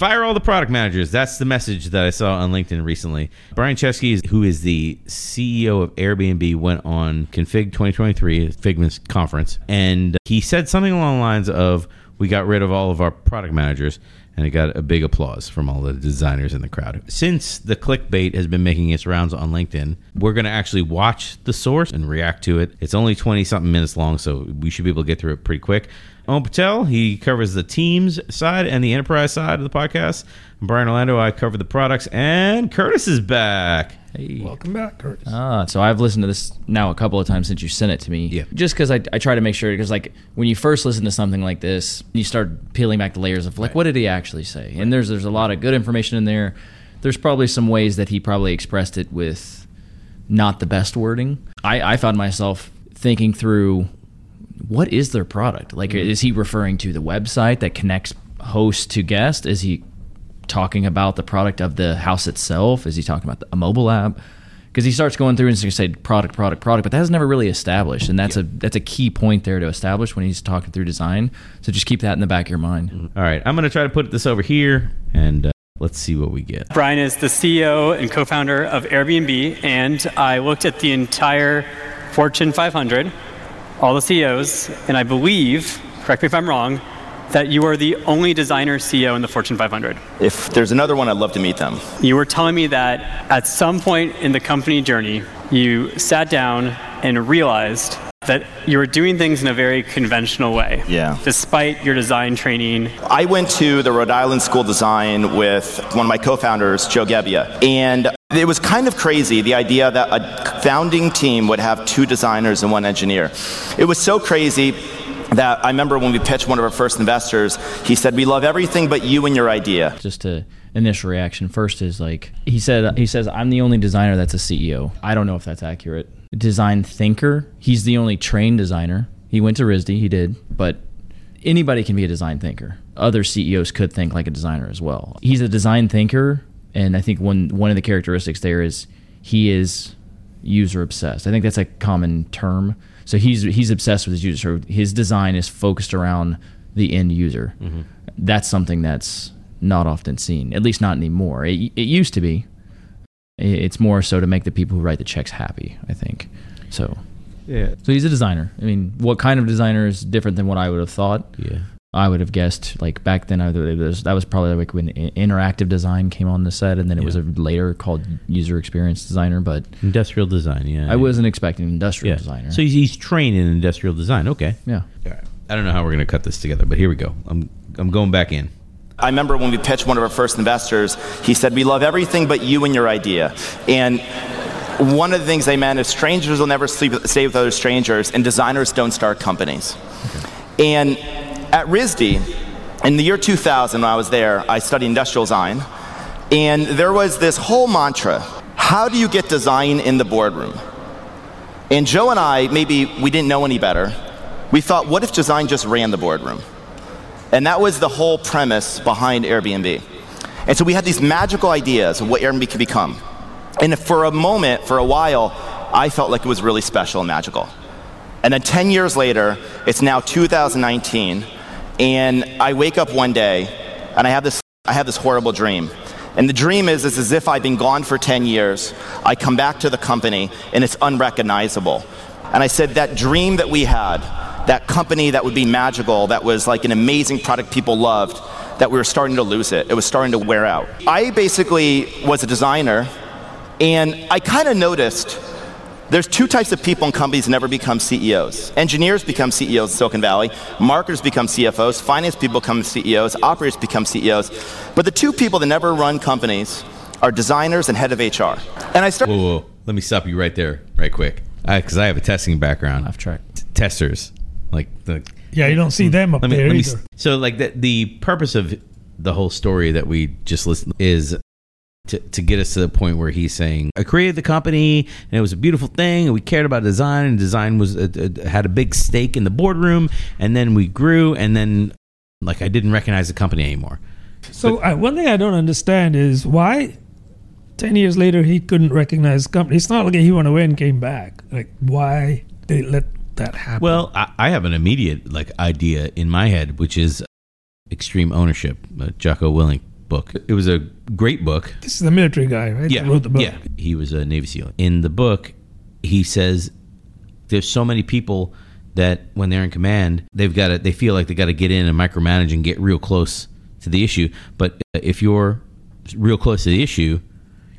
Fire all the product managers. That's the message that I saw on LinkedIn recently. Brian Chesky, who is the CEO of Airbnb, went on Config 2023, Figma's conference, and he said something along the lines of, "We got rid of all of our product managers." And it got a big applause from all the designers in the crowd. Since the clickbait has been making its rounds on LinkedIn, we're going to actually watch the source and react to it. It's only 20 something minutes long, so we should be able to get through it pretty quick. Om Patel, he covers the teams side and the enterprise side of the podcast. Brian Orlando, I cover the products, and Curtis is back. Hey. Welcome back, Curtis. Ah, so I've listened to this now a couple of times since you sent it to me. Yeah. Just because I, I try to make sure, because like when you first listen to something like this, you start peeling back the layers of like, what did he actually say? And there's there's a lot of good information in there. There's probably some ways that he probably expressed it with not the best wording. I, I found myself thinking through what is their product? Like, is he referring to the website that connects host to guest? Is he talking about the product of the house itself? Is he talking about the, a mobile app? Because he starts going through and he's say product, product, product, but that is never really established, and that's a that's a key point there to establish when he's talking through design. So just keep that in the back of your mind. All right, I'm going to try to put this over here, and uh, let's see what we get. Brian is the CEO and co founder of Airbnb, and I looked at the entire Fortune 500, all the CEOs, and I believe, correct me if I'm wrong, that you are the only designer CEO in the Fortune 500. If there's another one, I'd love to meet them. You were telling me that at some point in the company journey, you sat down and realized that you were doing things in a very conventional way. Yeah. Despite your design training. I went to the Rhode Island School of Design with one of my co-founders, Joe Gebbia, and it was kind of crazy the idea that a founding team would have two designers and one engineer. It was so crazy that I remember when we pitched one of our first investors, he said, "We love everything but you and your idea." Just to initial reaction first is like he said he says I'm the only designer that's a CEO. I don't know if that's accurate. Design thinker. He's the only trained designer. He went to RISD, he did, but anybody can be a design thinker. Other CEOs could think like a designer as well. He's a design thinker, and I think one one of the characteristics there is he is user obsessed. I think that's a common term. So he's he's obsessed with his user. So his design is focused around the end user. Mm-hmm. That's something that's not often seen, at least not anymore. It, it used to be. It's more so to make the people who write the checks happy. I think. So Yeah. so he's a designer. I mean, what kind of designer is different than what I would have thought? Yeah. I would have guessed like back then. I, it was, that was probably like when interactive design came on the set, and then it was a later called user experience designer. But Industrial design, yeah. I wasn't expecting industrial yeah. designer. So he's, he's trained in industrial design. Okay. yeah, I don't know how we're going to cut this together, but here we go. I'm I'm going back in. I remember when we pitched one of our first investors, he said, We love everything but you and your idea. And one of the things they meant is strangers will never sleep, stay with other strangers, and designers don't start companies. And at RISD, in the year 2000, when I was there, I studied industrial design, and there was this whole mantra how do you get design in the boardroom? And Joe and I, maybe we didn't know any better, we thought, what if design just ran the boardroom? And that was the whole premise behind Airbnb. And so we had these magical ideas of what Airbnb could become. And for a moment, for a while, I felt like it was really special and magical. And then 10 years later, it's now 2019, and I wake up one day and I have this, I have this horrible dream. And the dream is, is as if I've been gone for 10 years. I come back to the company and it's unrecognizable. And I said, that dream that we had, that company that would be magical, that was like an amazing product people loved, that we were starting to lose it. It was starting to wear out. I basically was a designer, and I kind of noticed there's two types of people in companies that never become CEOs. Engineers become CEOs in Silicon Valley, marketers become CFOs, finance people become CEOs, operators become CEOs. But the two people that never run companies are designers and head of HR. And I started. Whoa, whoa. Let me stop you right there, right quick. Because I, have a testing background. I've tried. T- testers. Like the Yeah, you don't see hmm. them up let me, there let me, either. so like the, the purpose of the whole story that we just listened is to, to get us to the point where he's saying i created the company and it was a beautiful thing and we cared about design and design was uh, uh, had a big stake in the boardroom and then we grew and then like i didn't recognize the company anymore So uh, one thing I don't understand is why ten years later he couldn't recognize the company. It's not like he went away and came back. Like why they let that happen? well I, I have an immediate like idea in my head which is extreme ownership uh, Jocko Willink book. It was a great book. This is the military guy, right? Yeah, That wrote the book. yeah. He was a Navy SEAL. In the book, he says there's so many people that when they're in command, they've got to they feel like they got to get in and micromanage and get real close to the issue. But uh, if you're real close to the issue,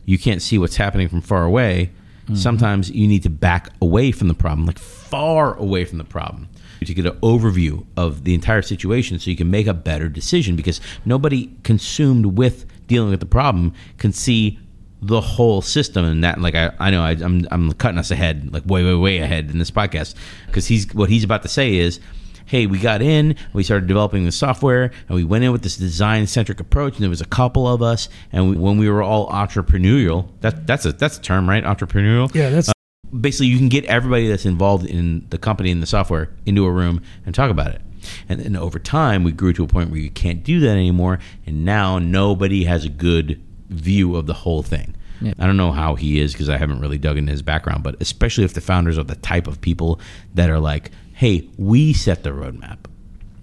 you can't see what's happening from far away. Mm-hmm. Sometimes you need to back away from the problem, like far away from the problem, to get an overview of the entire situation so you can make a better decision because nobody consumed with dealing with the problem can see the whole system and that like I, I know I, I'm, I'm cutting us ahead like way way way ahead in this podcast because he's what he's about to say is hey we got in we started developing the software and we went in with this design centric approach and there was a couple of us and we, when we were all entrepreneurial that that's a that's a term right? Entrepreneurial? Yeah, that's basically you can get everybody that's involved in the company and the software into a room and talk about it. And then over time, we grew to a point where you can't do that anymore, and now nobody has a good view of the whole thing. Yeah. I don't know how he is because I haven't really dug into his background, but especially if the founders are the type of people that are like, "Hey, we set the roadmap.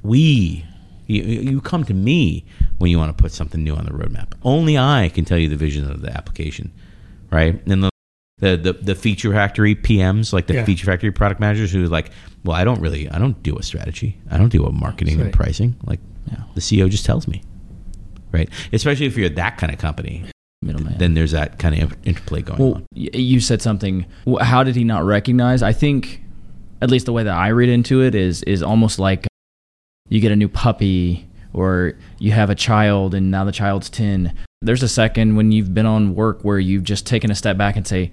We, you, you come to me when you want to put something new on the roadmap. Only I can tell you the vision of the application, right?" And the the, the the feature factory PMs, like the Yeah. feature factory product managers, who are like, well, I don't really, I don't do a strategy, I don't do a marketing and pricing. Like, Yeah. the CEO just tells me, right? Especially if you're that kind of company, Middleman. then there's that kind of interplay going Well, on. y- you said something. How did he not recognize? I think, at least the way that I read into it is is almost like you get a new puppy or you have a child and now the child's ten. There's a second when you've been on work where you've just taken a step back and say,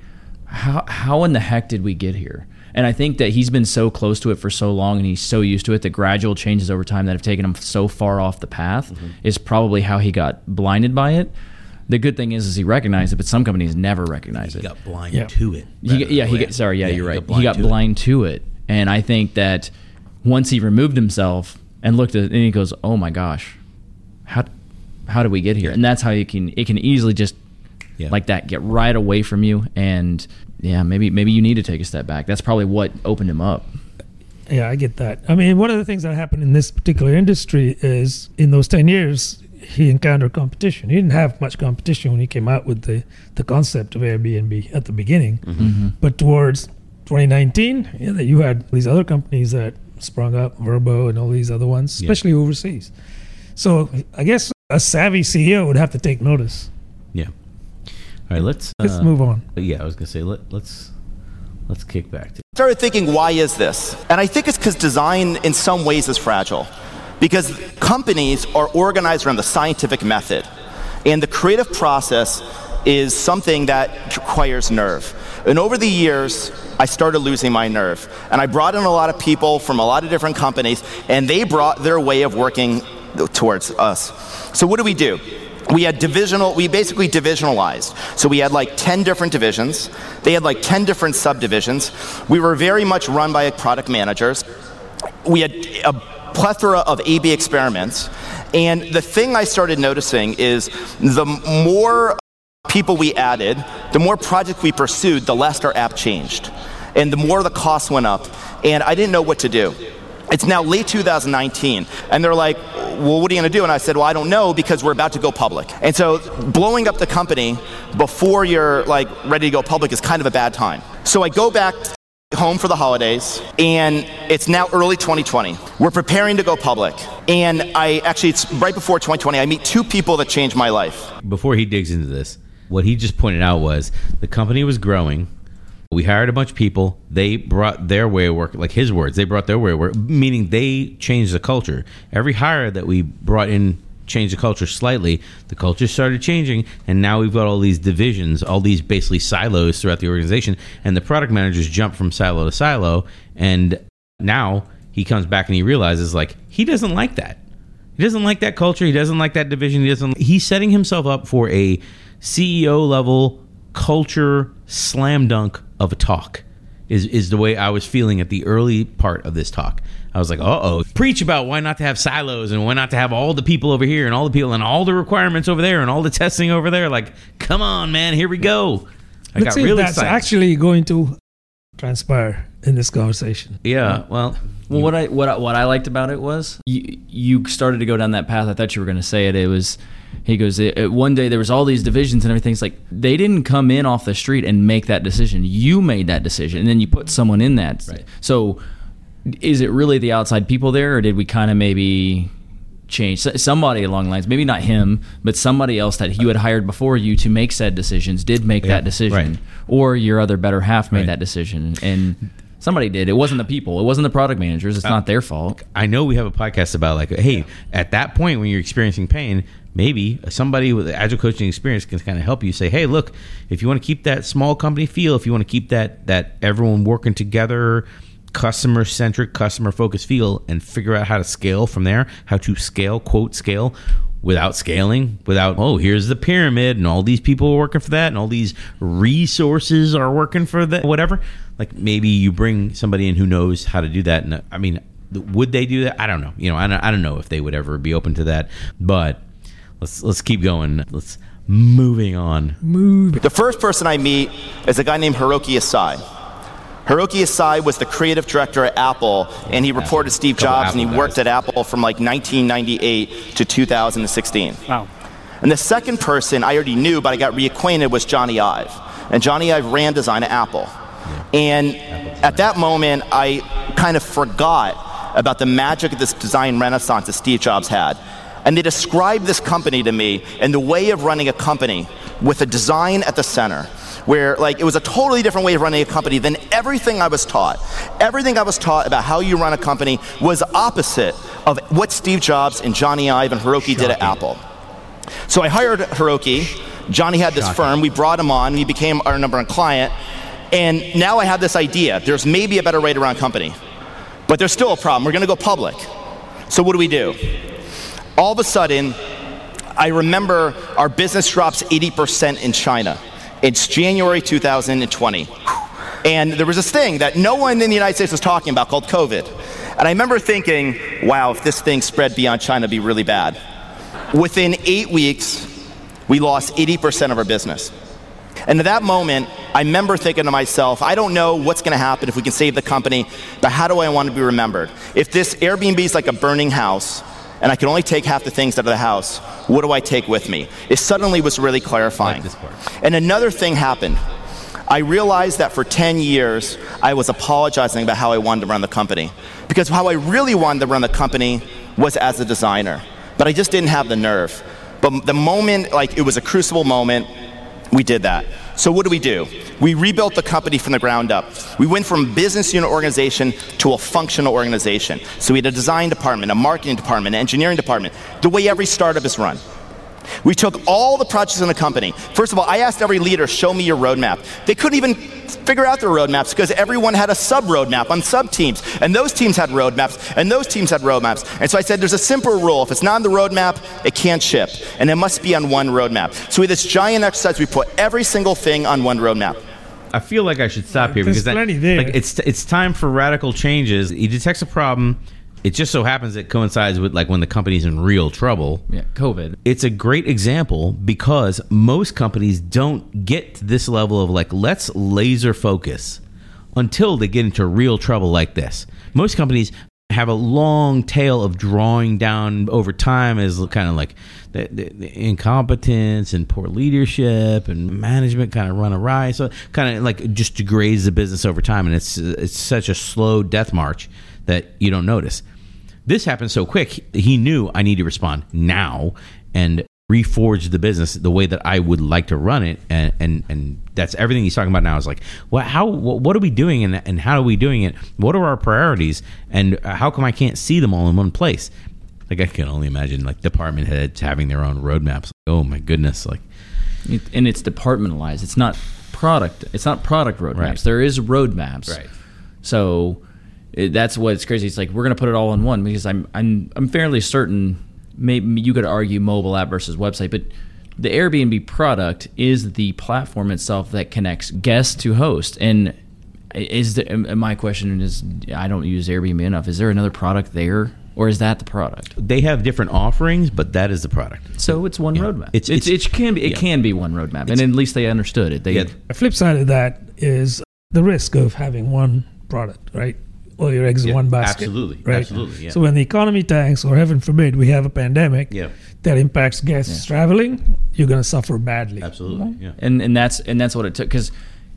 how how in the heck did we get here? And I think that he's been so close to it for so long and he's so used to it that gradual changes over time that have taken him so far off the path mm-hmm. is probably how he got blinded by it. The good thing is, is he recognized it, but some companies never recognize He it. got blind Yeah. to it. He, rather yeah, he got, sorry, yeah, you're right. He got to it. blind to it, and I think that once he removed himself and looked at it, and he goes, "Oh my gosh, how how did we get here?" And that's how you can it can easily just Yeah. like that get right away from you, and yeah, maybe maybe you need to take a step back. That's probably what opened him up. Yeah, I get that. I mean, one of the things that happened in this particular industry is in those 10 years, he encountered competition. He didn't have much competition when he came out with the, the concept of Airbnb at the beginning. Mm-hmm. But towards 2019, yeah, that you had these other companies that sprung up, Vrbo and all these other ones, Yeah. especially overseas. So I guess a savvy CEO would have to take notice. Yeah. All right, let's Let's uh, move on. Yeah, I was gonna say let let's let's kick back to started thinking, why is this? And I think it's because design, in some ways, is fragile. Because companies are organized around the scientific method, and the creative process is something that requires nerve. And over the years, I started losing my nerve. And I brought in a lot of people from a lot of different companies, and they brought their way of working towards us. So, what do we do? We had divisional we basically divisionalized. So we had like 10 different divisions. They had like 10 different subdivisions. We were very much run by product managers. We had a plethora of a b experiments. And the thing i started noticing is the more people we added the more projects we pursued the less our app changed. And the more the costs went up. And i didn't know what to do it's now late 2019, and they're like, well, what are you going to do? And I said, well, I don't know because we're about to go public. And so blowing up the company before you're like ready to go public is kind of a bad time. So I go back home for the holidays, and it's now early 2020. We're preparing to go public. And I actually, it's right before 2020, I meet two people that changed my life. before he digs into this, what he just pointed out was the company was growing. We hired a bunch of people. They brought their way of work, like his words, they brought their way of work, meaning they changed the culture. Every hire that we brought in changed the culture slightly. The culture started changing, and now we've got all these divisions, all these basically silos throughout the organization. And the product managers jump from silo to silo. And now he comes back and he realizes, like, he doesn't like that. He doesn't like that culture. He doesn't like that division. He doesn't. He's setting himself up for a CEO level culture slam dunk of a talk. Is is the way I was feeling at the early part of this talk. I was like, uh oh, preach about why not to have silos and why not to have all the people over here and all the people and all the requirements over there and all the testing over there. Like, come on, man, here we go. I Let's got see if really that's excited. actually going to transpire in this conversation. yeah, well, Well, what I what I, what I liked about it was you you started to go down that path. I thought you were going to say it. It was He goes, "Uh, uh, one day there was all these divisions and everything. It's like they didn't come in off the street and make that decision. You made that decision, and then you put someone in that. Right. So, is it really the outside people there, or did we kind of maybe change somebody along the lines? Maybe not him, but somebody else that you had hired before you to make said decisions did make Yeah, that decision, right. or your other better half made Right. that decision, and somebody did. It wasn't the people. It wasn't the product managers. It's not their fault. I know we have a podcast about like, hey, at that point when you're experiencing pain, maybe somebody with agile coaching experience can kind of help you say, hey, look, if you want to keep that small company feel, if you want to keep that that everyone working together, customer centric, customer focused feel, and figure out how to scale from there, how to scale, quote scale. Without scaling, without oh, here's the pyramid, and all these people are working for that, and all these resources are working for that, whatever. Like maybe you bring somebody in who knows how to do that. And I mean, would they do that? I don't know. You know, I don't, I don't know if they would ever be open to that. But let's let's keep going. Let's moving on. Move. The first person I meet is a guy named Hiroki Asai. Hiroki Asai was the creative director at Apple, and he reported Steve Jobs, and he worked guys. at Apple from like 1998 to 2016. Wow. And the second person I already knew, but I got reacquainted, was Jony Ive. And Jony Ive ran design at Apple. And at that moment, I kind of forgot about the magic of this design renaissance that Steve Jobs had. And they described this company to me and the way of running a company with a design at the center, where like it was a totally different way of running a company than everything I was taught. Everything I was taught about how you run a company was opposite of what Steve Jobs and Jony Ive and Hiroki did at Apple. So I hired Hiroki. Jony had this firm. We brought him on. He became our number one client. And now I have this idea. There's maybe a better way to run a company. But there's still a problem. We're going to go public. So what do we do? All of a sudden, I remember our business drops 80% in China. It's January 2020. And there was this thing that no one in the United States was talking about called COVID. And I remember thinking, wow, if this thing spread beyond China, it'd be really bad. Within eight weeks, we lost 80% of our business. And at that moment, I remember thinking to myself, I don't know what's going to happen if we can save the company, but how do I want to be remembered? If this Airbnb is like a burning house, and I can only take half the things out of the house, what do I take with me? It suddenly was really clarifying. part. And another thing happened. I realized that for 10 years, I was apologizing about how I wanted to run the company. Because how I really wanted to run the company was as a designer. But I just didn't have the nerve. But the moment, like, it was a crucible moment, we did that. So what do we do? We rebuilt the company from the ground up. We went from business unit organization to a functional organization. So we had a design department, a marketing department, an engineering department, the way every startup is run. We took all the projects in the company. First of all, I asked every leader, show me your roadmap. They couldn't even figure out their roadmaps because everyone had a sub roadmap on sub teams. And those teams had roadmaps, and those teams had roadmaps. And so I said, there's a simple rule. If it's not on the roadmap, it can't ship. And it must be on one roadmap. So with this giant exercise, we put every single thing on one roadmap. I feel like I should stop here There's because that, plenty there. like it's it's time for radical changes. He detects a problem. It just so happens it coincides with like when the company's in real trouble. Yeah, COVID. It's a great example because most companies don't get to this level of like let's laser focus until they get into real trouble like this. Most companies have a long tail of drawing down over time as kind of like the, the, the incompetence and poor leadership and management kind of run awry. So kind of like just degrades the business over time, and it's it's such a slow death march that you don't notice. This happened so quick. He knew I need to respond now and reforge the business the way that I would like to run it, and and and that's everything he's talking about now. Is like, well, how what, what are we doing, and and how are we doing it? What are our priorities, and how come I can't see them all in one place? Like I can only imagine like department heads having their own roadmaps. Like, Oh my goodness! Like and it's departmentalized. It's not product. It's not product roadmaps. Right. There is roadmaps. Right. So it, that's what's crazy. It's like we're gonna put it all in one because I'm I'm I'm fairly certain. Maybe you could argue mobile app versus website, but the Airbnb product is the platform itself that connects guest to host. And is the, my question is, I don't use Airbnb enough. Is there another product there, or is that the product? they have different offerings, but that is the product. So it's one roadmap. It's- It's, it's- it can be it yeah. can be one roadmap, and at least they understood it. They Yeah. The flip side of that is the risk of having one product, right? All your eggs in one basket. absolutely, Right? absolutely, yeah. So when the economy tanks, or heaven forbid, we have a pandemic, Yeah. that impacts guests traveling, you're going to suffer badly. Absolutely. Yeah. and and that's and that's what it took because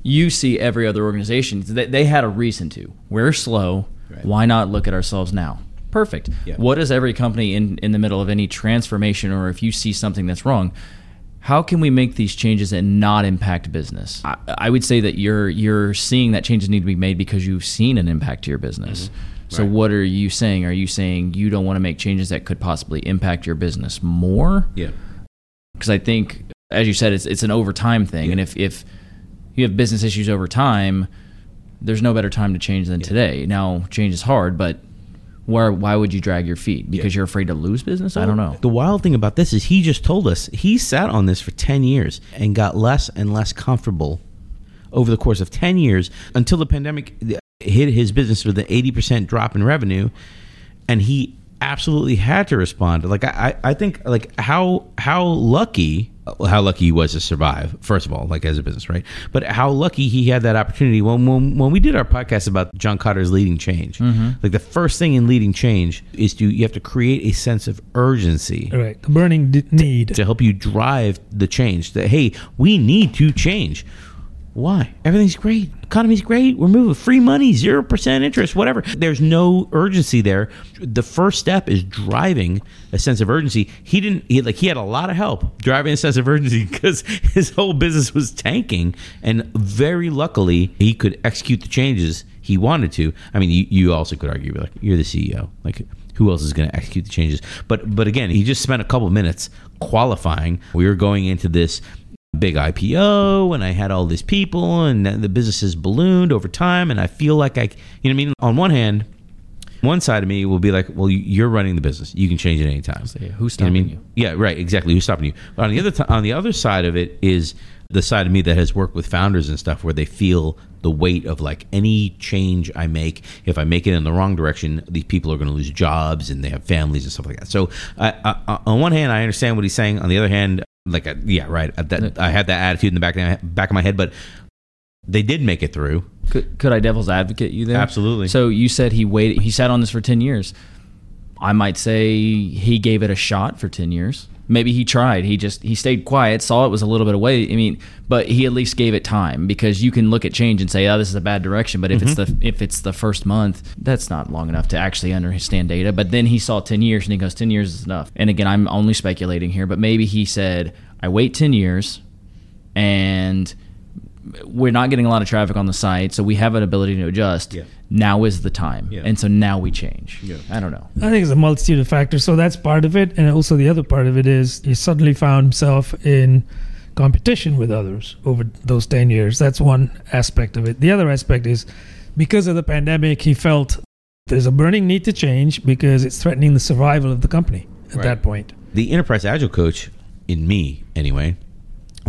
you see every other organization they, they had a reason to we're slow Right. why not look at ourselves now perfect Yeah. what does every company in in the middle of any transformation or if you see something that's wrong how can we make these changes and not impact business? I, I would say that you're you're seeing that changes need to be made because you've seen an impact to your business. Mm-hmm. So Right. what are you saying? Are you saying you don't want to make changes that could possibly impact your business more? Yeah. because I think, as you said, it's it's an over time thing, and if if you have business issues over time, there's no better time to change than today. Now, change is hard, but where why would you drag your feet? Because you're afraid to lose business? I don't know. The wild thing about this is he just told us he sat on this for 10 years and got less and less comfortable over the course of 10 years until the pandemic hit his business with an 80% drop in revenue and he absolutely had to respond like i i I think like how how lucky how lucky he was to survive first of all like as a business right? But how lucky he had that opportunity when when, when we did our podcast about John Kotter's leading change. Mm-hmm. Like the first thing in leading change is to you have to create a sense of urgency. Right. The burning d- need. to help you drive the change. That hey we need to change why? Everything's great. Economy's great. We're moving. Free money 0% interest whatever. There's no urgency there. The first step is driving a sense of urgency. He didn't he like he had a lot of help driving a sense of urgency because his whole business was tanking. And very luckily he could execute the changes he wanted to. I mean you, you also could argue like you're the ceo like who else is going to execute the changes? But but again he just spent a couple minutes qualifying. We were going into this big IPO and I had all these people and the business has ballooned over time and I feel like I you know I mean? On one hand one side of me will be like well you- you're running the business. You can change it anytime. Say, who's You know I stopping mean? you? yeah right. Exactly. Who's stopping you? But on the other t- on the other side of it is the side of me that has worked with founders and stuff where they feel the weight of like any change I make if I make it in the wrong direction these people are going to lose jobs and they have families and stuff like that so I, I, on one hand I understand what he's saying on the other hand like uh, yeah right that, I had that attitude in the back of my, back of my head but they did make it through Could, could I devil's advocate you there? Absolutely. So you said he waited. He sat on this for ten years. I might say he gave it a shot for ten years. Maybe he tried. He just he stayed quiet, saw it was a little bit away. I mean, but he at least gave it time because you can look at change and say, "Oh, this is a bad direction." But if it's mm-hmm. the if it's the first month, that's not long enough to actually understand data. But then he saw ten years and he goes, 10 years is enough." And again, I'm only speculating here, but maybe he said, "I wait ten years, and." We're not getting a lot of traffic on the site, so we have an ability to adjust. Yeah. Now is the time, Yeah. and so now we change. Yeah. I don't know. I think it's a multitude of factors. So that's part of it. And also the other part of it is he suddenly found himself in competition with others over those 10 years. That's one aspect of it. The other aspect is because of the pandemic, he felt there's a burning need to change because it's threatening the survival of the company at Right. that point. the enterprise agile coach in me anyway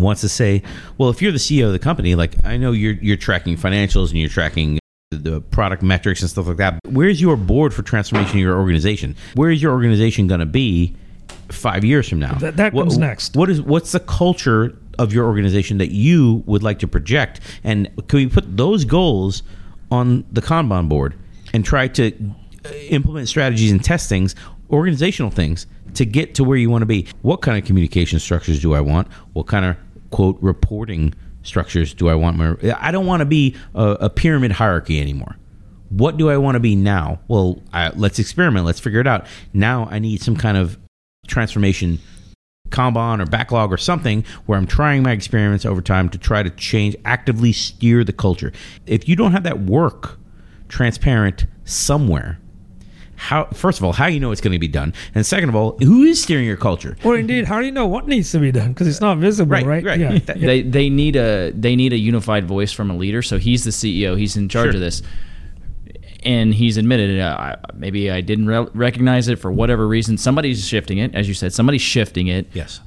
wants to say well if you're the ceo of the company like i know you're you're tracking financials and you're tracking the product metrics and stuff like that where's your board for transformation of your organization? Where is your organization going to be five years from now? That- that What- comes next. what is what's the culture of your organization that you would like to project? And can we put those goals on the kanban board and try to uh, implement strategies and test things, organizational things to get to where you want to be? What kind of communication structures do i want? What kind of quote reporting structures do i want my i don't want to be a, a pyramid hierarchy anymore. What do i want to be now? Well I, let's experiment let's figure it out. Now i need some kind of transformation Kanban or backlog or something where I'm trying my experiments over time to try to change, actively steer the culture. If you don't have that work transparent somewhere, how first of all, how you know it's going to be done, and second of all, who is steering your culture? Or indeed, how do you know what needs to be done? Because it's not visible, Right, right? right. Yeah. They they need a they need a unified voice from a leader. So he's the CEO. He's in charge Sure. of this, and he's admitted uh, maybe I didn't re- recognize it for whatever reason. Somebody's shifting it, as you said. Somebody's shifting it. Yes.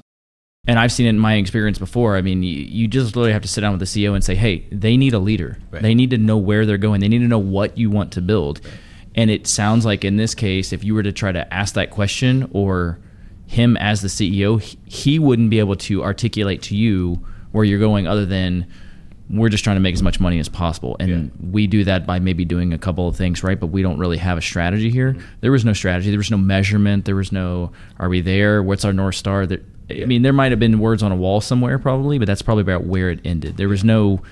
And I've seen it in my experience before. I mean, you, you just literally have to sit down with the CEO and say, hey, they need a leader. Right. They need to know where they're going. They need to know what you want to build. And it sounds like in this case, if you were to try to ask that question or him as the CEO, he, wouldn't be able to articulate to you where you're going other than we're just trying to make as much money as possible. And we do that by maybe doing a couple of things right? But we don't really have a strategy here. There was no strategy. There was no measurement. There was no are we there? What's our north star? There, i mean there might have been words on a wall somewhere probably but that's probably about where it ended. There was no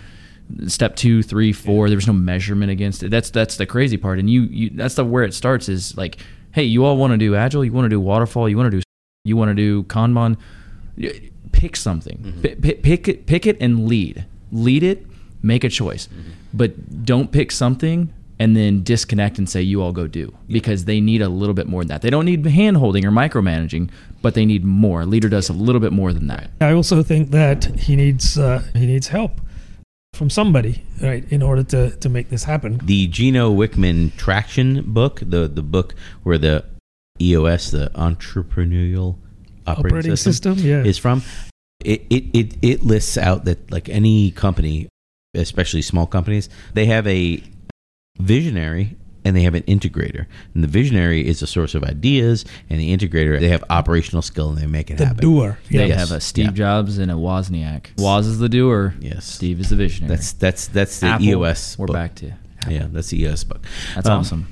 step two three four there was no measurement against it. That's that's the crazy part. And you, you that's the where it starts is like hey you all want to do agile you want to do waterfall you want to do you want to do kanban. Pick something. P- pick, pick it pick it and lead. Lead it make a choice. But don't pick something and then disconnect and say you all go do because they need a little bit more than that. They don't need hand holding or micromanaging but they need more. A leader does a little bit more than that. I also think that he needs uh, he needs help from somebody, right, in order to to make this happen. The Gino Wickman Traction book, the the book where the EOS, the Entrepreneurial Operating, Operating System, system, yeah. is from. It, it it it lists out that like any company, especially small companies, they have a visionary and they have an integrator. And the visionary is a source of ideas, and the integrator they have operational skill and they make it The happen. doer. they have a Steve Yeah. Jobs and a Wozniak Woz is the doer Yes. Steve is the visionary That's that's that's the Apple, EOS. we're book. back to Yeah, that's the EOS book. that's Um, awesome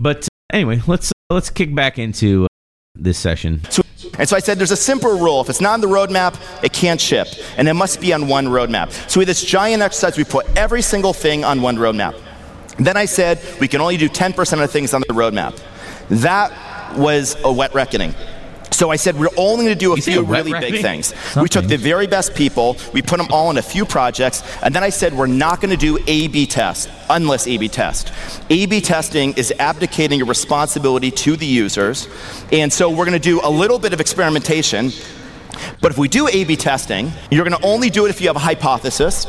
But uh, anyway, let's let's kick back into uh, this session. So- And so I said, there's a simple rule. If it's not on the roadmap, it can't ship. And it must be on one roadmap. So we had this giant exercise. We put every single thing on one roadmap. Then I said, we can only do 10% of the things on the roadmap. That was a wet reckoning. So I said, we're only going to do a You few a really big things. Some we took the very best people, we put them all in a few projects, and then I said, we're not going to do A B test, unless A B test. A B testing is abdicating your responsibility to the users, and so we're going to do a little bit of experimentation. But if we do A B testing, you're going to only do it if you have a hypothesis.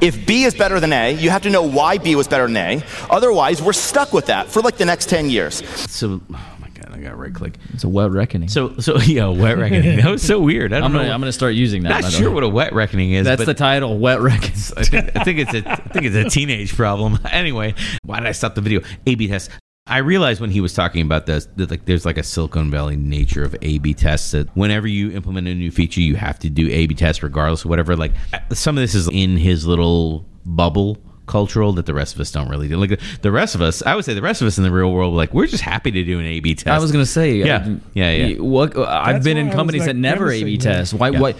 If B is better than A, you have to know why B was better than A. Otherwise, we're stuck with that for like the next 10 years. So, oh my god, I got right click. it's a wet reckoning So, so yeah, wet reckoning. That was so weird. I don't I'm know. gonna, I'm gonna start using that not by the sure what a wet reckoning is. that's but the title wet reckoning I think, I think it's a I think it's a teenage problem. Anyway, why did I stop the video? A/B test. I realized when he was talking about this that like there's like a Silicon Valley nature of A/B tests that whenever you implement a new feature, you have to do A/B tests regardless of whatever. Like some of this is in his little bubble cultural that the rest of us don't really do. Like the rest of us, I would say the rest of us in the real world, like we're just happy to do an A/B test. I was gonna say, Yeah. uh, Yeah, yeah. What I've That's been in companies like, that never A/B test. Why? Yeah. Why?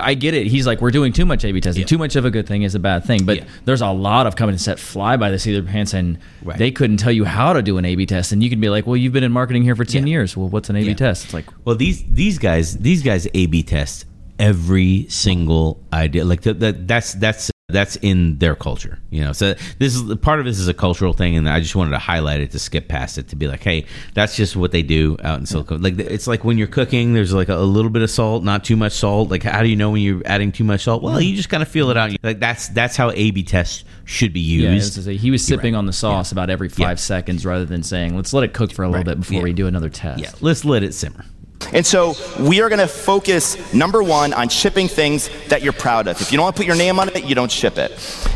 I get it. He's like, we're doing too much A/B testing. Yeah. Too much of a good thing is a bad thing. But Yeah. there's a lot of companies that fly by the seat of their pants and Right. they couldn't tell you how to do an A/B test. And you can be like, well, you've been in marketing here for ten Yeah. years. Well, what's an A/B Yeah. test? It's like, Well, these these guys these guys A B test every single idea. Like that, that that's that's that's in their culture, you know. So this is part of this is a cultural thing, and I just wanted to highlight it to skip past it to be like, hey, that's just what they do out in Silicon. Like it's like when you're cooking, there's like a, little bit of salt, not too much salt. Like how do you know when you're adding too much salt? Well, you just kind of feel it out. Like that's that's how A B tests should be used. just like he was sipping right. on the sauce about every five Yeah. seconds rather than saying, let's let it cook for a little Right. bit before Yeah. we do another test. yeah, let's let it simmer. And so we are going to focus, number one, on shipping things that you're proud of. If you don't want to put your name on it, you don't ship it.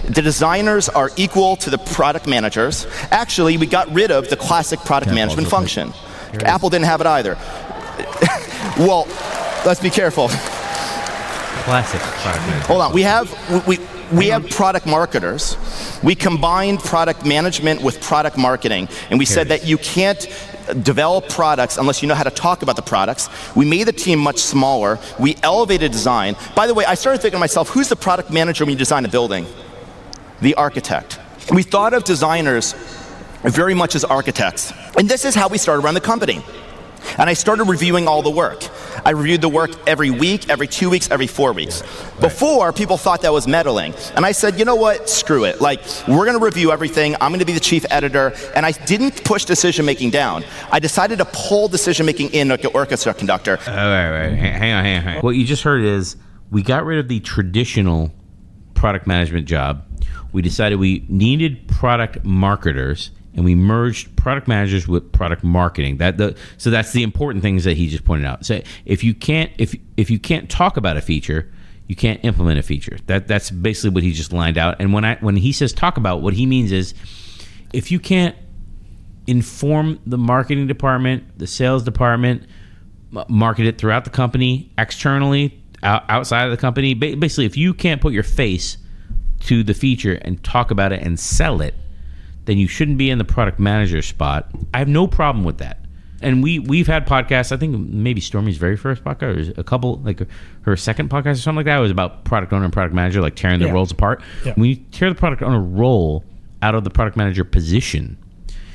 The designers are equal to the product managers. Actually, we got rid of the classic product Okay, management function. Apple didn't have it either. well, let's be careful. Classic product management. Hold on. We have we, we have product marketers. We combined product management with product marketing, and we said that you can't develop products unless you know how to talk about the products. We made the team much smaller. We elevated design. By the way, I started thinking to myself, who's the product manager when you design a building? The architect. We thought of designers very much as architects. And this is how we started around the company. And I started reviewing all the work. I reviewed the work every week, every two weeks, every four weeks. Before, people thought that was meddling. And I said, you know what? Screw it. Like, we're going to review everything. I'm going to be the chief editor. And I didn't push decision making down. I decided to pull decision making in like an orchestra conductor. All right, right. Hang on, hang on, hang on. What you just heard is we got rid of the traditional product management job. We decided we needed product marketers, and we merged product managers with product marketing. That the so that's the important things that he just pointed out. So if you can't if if you can't talk about a feature, you can't implement a feature. That that's basically what he just lined out. And when I when he says talk about, what he means is if you can't inform the marketing department, the sales department, market it throughout the company, externally, outside of the company. Basically, if you can't put your face to the feature and talk about it and sell it, then you shouldn't be in the product manager spot. I have no problem with that. And we we've had podcasts. I think maybe Stormy's very first podcast, or a couple like her second podcast or something like that was about product owner and product manager, like tearing their Yeah. roles apart. Yeah. When you tear the product owner role out of the product manager position,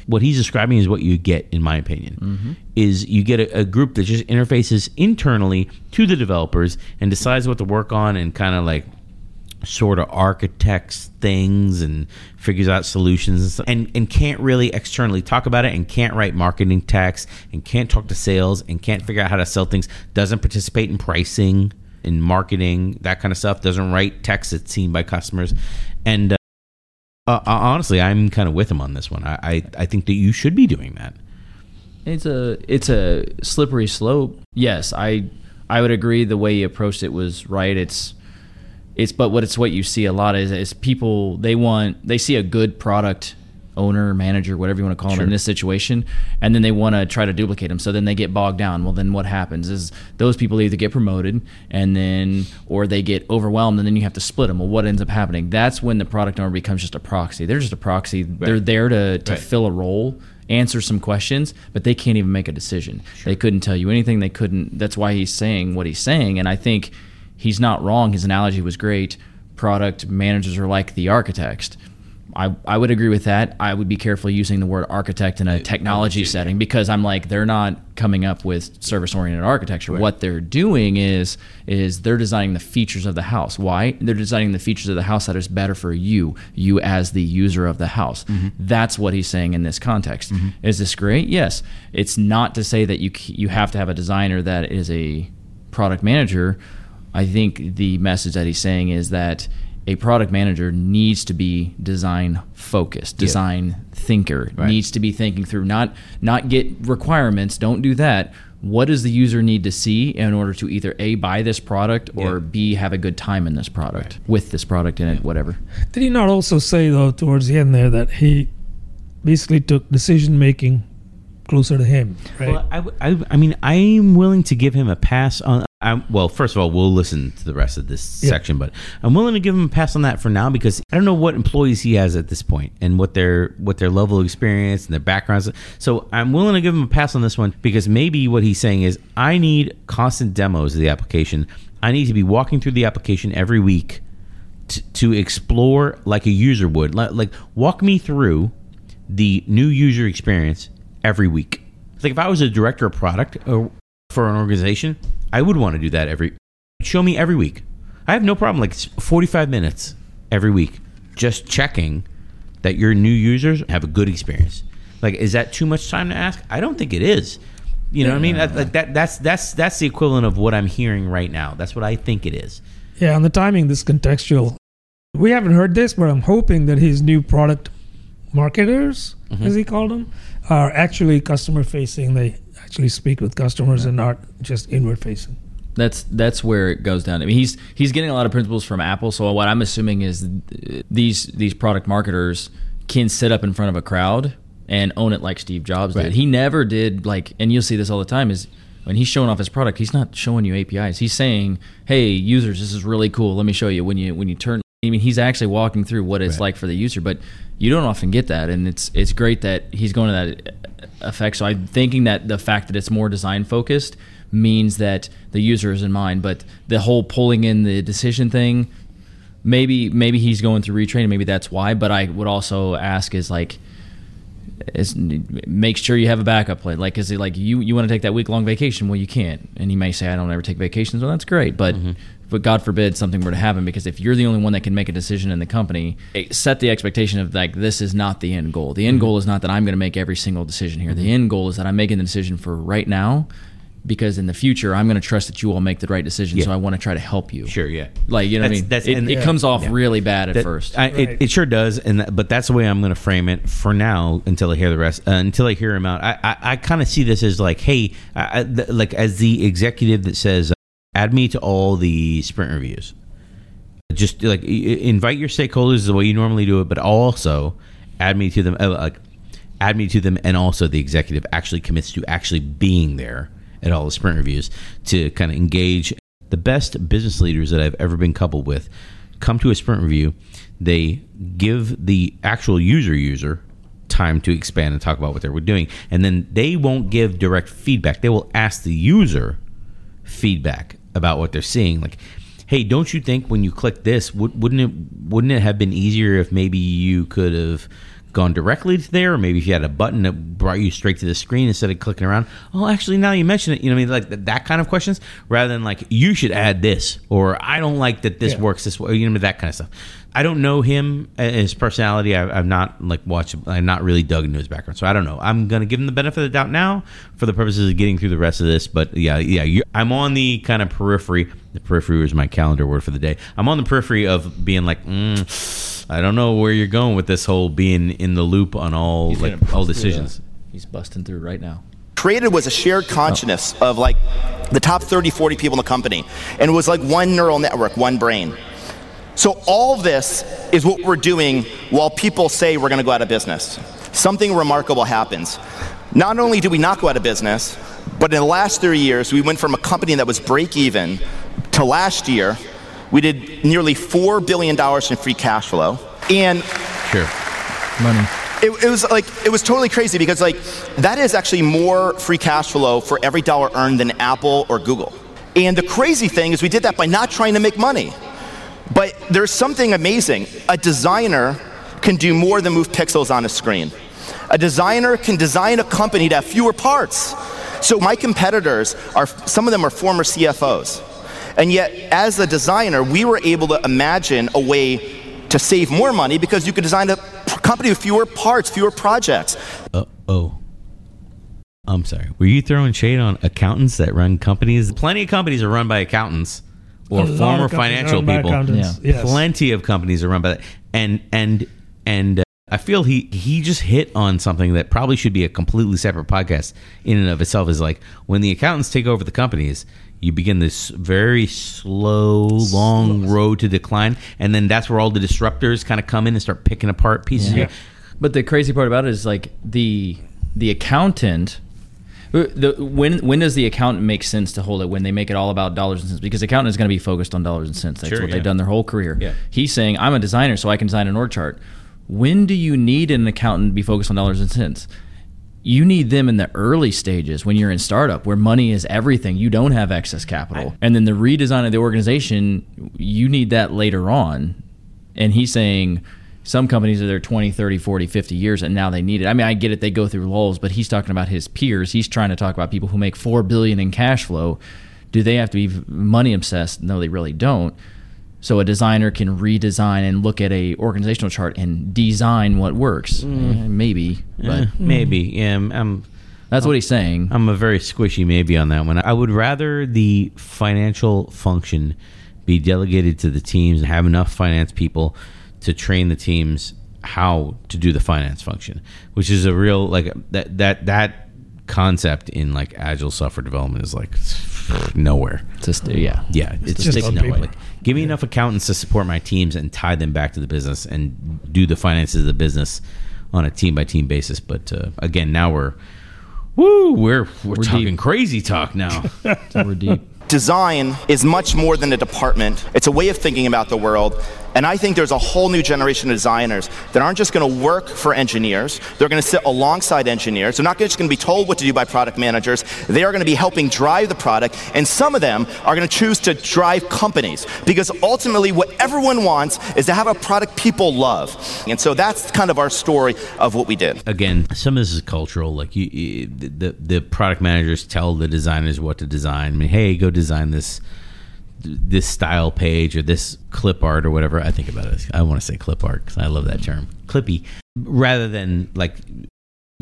what he's describing is what you get, in my opinion, mm-hmm. is you get a, a group that just interfaces internally to the developers and decides what to work on and kind of like sort of architects things and figures out solutions and, and can't really externally talk about it and can't write marketing text and can't talk to sales and can't figure out how to sell things doesn't participate in pricing in marketing that kind of stuff doesn't write text that's seen by customers and uh, uh, honestly i'm kind of with him on this one I, I i think that you should be doing that It's a it's a slippery slope. Yes, I I would agree. The way you approached it was right. It's it's but what it's what you see a lot is is people they want they see a good product owner manager whatever you want to call them in this situation and then they want to try to duplicate them so then they get bogged down. Well then what happens is those people either get promoted and then or they get overwhelmed and then you have to split them well what ends up happening? That's when the product owner becomes just a proxy. They're just a proxy. They're there to, to Right. fill a role answer some questions but they can't even make a decision. They couldn't tell you anything. They couldn't that's why he's saying what he's saying and i think he's not wrong his analogy was great product managers are like the architects I, I would agree with that. I would be careful using the word architect in a technology setting because I'm like they're not coming up with service oriented architecture. What they're doing is is they're designing the features of the house. Why? They're designing the features of the house that is better for you, you as the user of the house. Mm-hmm. That's what he's saying in this context. Mm-hmm. Is this great? Yes. It's not to say that you you have to have a designer that is a product manager. I think the message that he's saying is that a product manager needs to be design focused, design thinker, Right. needs to be thinking through not not get requirements, don't do that. What does the user need to see in order to either A buy this product or Yeah. B have a good time in this product with this product in it, whatever. Did he not also say though towards the end there that he basically took decision making closer to him, right? Well, I, w- I, I mean, I'm willing to give him a pass on. I'm, well, first of all, we'll listen to the rest of this Yeah. section, but I'm willing to give him a pass on that for now because I don't know what employees he has at this point and what their what their level of experience and their backgrounds. So I'm willing to give him a pass on this one because maybe what he's saying is I need constant demos of the application. I need to be walking through the application every week to, to explore like a user would. Like, like walk me through the new user experience every week. Like if I was a director of product or for an organization, I would want to do that every. Show me every week. I have no problem. Like 45 minutes every week, just checking that your new users have a good experience. Like, is that too much time to ask? I don't think it is. You know what I mean? That, like that that's that's that's the equivalent of what I'm hearing right now. That's what I think it is. Yeah, on the timing, this contextual. We haven't heard this, but I'm hoping that his new product marketers, Mm-hmm. as he called them, are actually customer facing. They actually speak with customers and not just inward facing. That's that's where it goes down. I mean, he's he's getting a lot of principles from Apple. So what I'm assuming is these these product marketers can sit up in front of a crowd and own it like Steve Jobs Right. did. He never did like, and you'll see this all the time. Is when he's showing off his product, he's not showing you APIs. He's saying, "Hey, users, this is really cool. Let me show you." When you when you turn, I mean, he's actually walking through what it's Right. like for the user, but you don't often get that, and it's it's great that he's going to that effect. So I'm thinking that the fact that it's more design focused means that the user is in mind, but the whole pulling in the decision thing, maybe maybe he's going through retraining, maybe that's why. But I would also ask is like. Is make sure you have a backup plan. Like, is it like you you want to take that week long vacation? Well, you can't. And he may say, I don't ever take vacations. Well, that's great, but mm-hmm. But God forbid something were to happen because if you're the only one that can make a decision in the company, it- set the expectation of like this is not the end goal. The end goal is not that I'm going to make every single decision here. The end goal is that I'm making the decision for right now, because in the future I'm going to trust that you all make the right decision. So I want to try to help you. Sure, yeah. Like you know That's- what I mean? that's- it and- it comes off Yeah. really bad at That- first. I, Right. it, it sure does, and that, but that's the way I'm going to frame it for now until I hear the rest. Uh, until I hear him out, I I, I kind of see this as like, hey, I, I, th- like as the executive that says, uh, add me to all the sprint reviews. Just like invite your stakeholders the way you normally do it, but also add me to them. Uh, like add me to them, and also the executive actually commits to actually being there at all the sprint reviews to kind of engage the best business leaders that I've ever been coupled with come to a sprint review, they give the actual user user time to expand and talk about what they were doing, and then they won't give direct feedback. They will ask the user feedback about what they're seeing, like. Hey, don't you think when you click this, would, wouldn't it wouldn't it have been easier if maybe you could have gone directly to there, or maybe if you had a button that brought you straight to the screen instead of clicking around. Oh, actually, now you mention it, you know, what I mean, like that, that kind of questions, rather than like you should add this, or I don't like that this Yeah. works this way, you know, that kind of stuff. I don't know him, uh, his personality. I, I've not like watched. I'm not really dug into his background, so I don't know. I'm gonna give him the benefit of the doubt now for the purposes of getting through the rest of this. But yeah, yeah, I'm on the kind of periphery. The periphery is my calendar word for the day. I'm on the periphery of being like, mm, I don't know where you're going with this whole being in the loop on all He's like all bust through decisions. that. He's busting through right now. created was a shared consciousness oh. of like the top 30, 40 people in the company. And it was like one neural network, one brain. So all this is what we're doing while people say we're going to go out of business. Something remarkable happens. Not only did we not go out of business, but in the last three years, we went from a company that was break even to last year, we did nearly $4 billion in free cash flow. And Sure. Money. it, it was like it was totally crazy because like that is actually more free cash flow for every dollar earned than Apple or Google. And the crazy thing is we did that by not trying to make money. But there's something amazing. A designer can do more than move pixels on a screen. A designer can design a company to have fewer parts. So my competitors are some of them are former CFOs. And yet as a designer, we were able to imagine a way to save more money because you could design a company with fewer parts, fewer projects. Uh oh. I'm sorry. Were you throwing shade on accountants that run companies? Plenty of companies are run by accountants or A former financial people. Yeah. Yes. Plenty of companies are run by that. And and and uh, I feel he he just hit on something that probably should be a completely separate podcast in and of itself. Is like when the accountants take over the companies. You begin this very slow, long road to decline, and then that's where all the disruptors kind of come in and start picking apart pieces. Yeah. But the crazy part about it is like the the accountant. uh, The, when when does the accountant make sense to hold it when they make it all about dollars and cents? Because the accountant is going to be focused on dollars and cents. That's Sure, what yeah. they've done their whole career. Yeah. He's saying I'm a designer, so I can design an org chart. When do you need an accountant to be focused on dollars and cents? You need them in the early stages when you're in startup, where money is everything. You don't have excess capital, and then the redesign of the organization, you need that later on. And he's saying some companies are there 20 30 40 50 years and now they need it. I mean i get it. They go through lulls but he's talking about his peers. He's trying to talk about people who make 4 billion in cash flow. Do they have to be money obsessed? No they really don't so a designer can redesign and look at a organizational chart and design what works Eh, maybe but Eh, maybe. Yeah, I'm- I'm that's what he's saying I'm a very squishy maybe on that one. I would rather the financial function be delegated to the teams and have enough finance people to train the teams how to do the finance function, which is a real like that that that concept in like agile software development is like nowhere. just yeah Yeah, it's just just on nowhere. Like, give me enough accountants to support my teams and tie them back to the business and do the finances of the business on a team by team basis. But uh, again, now we're woo, we're we're, We're talking deep. crazy talk now. so we're deep Design is much more than a department. It's a way of thinking about the world. And I think there's a whole new generation of designers that aren't just going to work for engineers. They're going to sit alongside engineers. They're not just going to be told what to do by product managers. They are going to be helping drive the product. And some of them are going to choose to drive companies because ultimately what everyone wants is to have a product people love. And so that's kind of our story of what we did. again, some of this is cultural. Like you, you the the product managers tell the designers what to design. I mean, hey, go design this this style page or this clip art or whatever. I think about it. I want to say clip art because I love that term, clippy, rather than like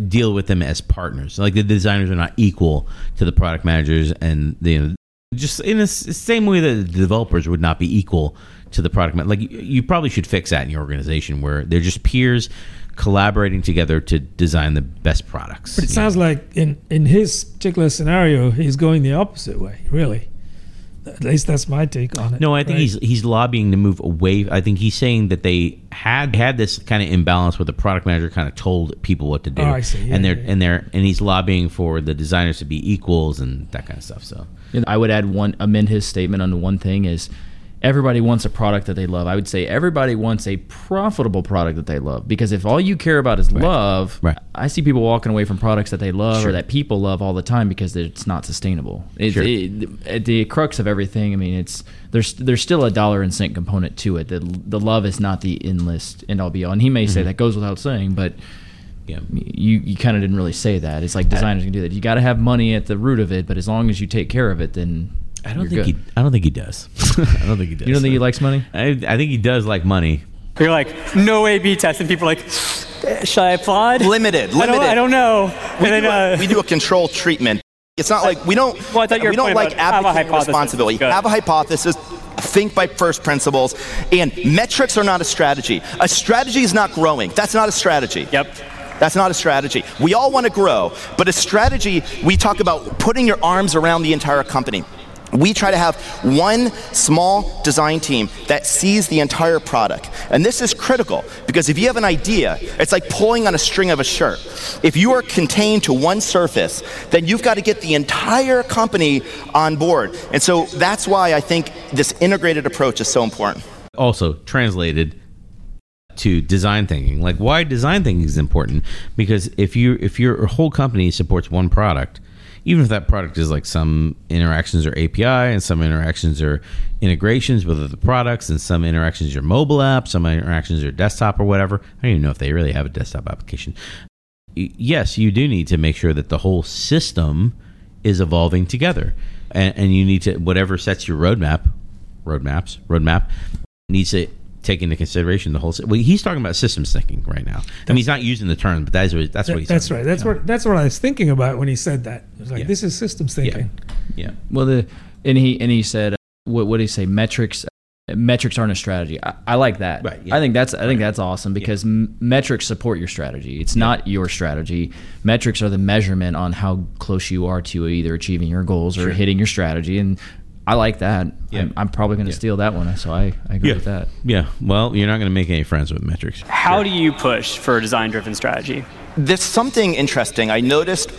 deal with them as partners. Like the designers are not equal to the product managers, and the just in the same way that the developers would not be equal to the product. Man- like you, you probably should fix that in your organization where they're just peers collaborating together to design the best products. But it you sounds like in in his particular scenario, he's going the opposite way. Really, at least that's my take on it. No, I think right? he's he's lobbying to move away. I think he's saying that they had had this kind of imbalance where the product manager kind of told people what to do, Oh, I see. Yeah, and they're yeah, yeah. and they're and he's lobbying for the designers to be equals and that kind of stuff. So And I would add one amend his statement on the one thing is everybody wants a product that they love. I would say everybody wants a profitable product that they love because if all you care about is love, Right. I see people walking away from products that they love Sure. or that people love all the time because it's not sustainable. It, Sure. it- at the crux of everything, I mean, it's there's there's still a dollar and cent component to it. The the love is not the end list end all be all. And he may Mm-hmm. say that goes without saying, but Yeah. you you kind of didn't really say that. It's like designers can do that. You got to have money at the root of it, but as long as you take care of it, then I don't you're think good. he. I don't think he does. I don't think he does. You don't think he likes money? I, I think he does like money. You're like, no A/B test, and people are like, should I applaud? Limited, I don't, limited. I don't know. We, and then, do a, uh, we do a control treatment. It's not like we don't. Well, I thought your we don't like about advocating responsibility. good. Have a hypothesis. Think by first principles. And metrics are not a strategy. A strategy is not growing. That's not a strategy. Yep. That's not a strategy. We all want to grow, but a strategy, we talk about putting your arms around the entire company. We try to have one small design team that sees the entire product. And this is critical because if you have an idea, it's like pulling on a string of a shirt. If you are contained to one surface, then you've got to get the entire company on board. And so that's why I think this integrated approach is so important. also translated to design thinking. Like why design thinking is important because if you if your whole company supports one product, even if that product is like some interactions are API and some interactions are integrations with other products and some interactions are mobile apps, some interactions are desktop or whatever. I don't even know if they really have a desktop application. Yes, you do need to make sure that the whole system is evolving together, and, and you need to whatever sets your roadmap, roadmaps, roadmap needs to take into consideration the whole. sy- Well, he's talking about systems thinking right now. I mean, he's not using the term, but that's what that's what he's. that's talking right. That's what that's what I was thinking about when he said that. It was like Yeah. this is systems thinking. Yeah. Well, the and he and he said, uh, what what did he say? Metrics. Metrics aren't a strategy. I, I like that. Right, yeah. I think that's I think that's awesome because m- metrics support your strategy. It's not your strategy. Metrics are the measurement on how close you are to either achieving your goals or Sure. hitting your strategy. And I like that. Yeah. I'm, I'm probably going to Yeah. steal that one. So I, I agree Yeah. with that. Yeah. Well, you're not going to make any friends with metrics. how do you push for a design-driven strategy? There's something interesting. I noticed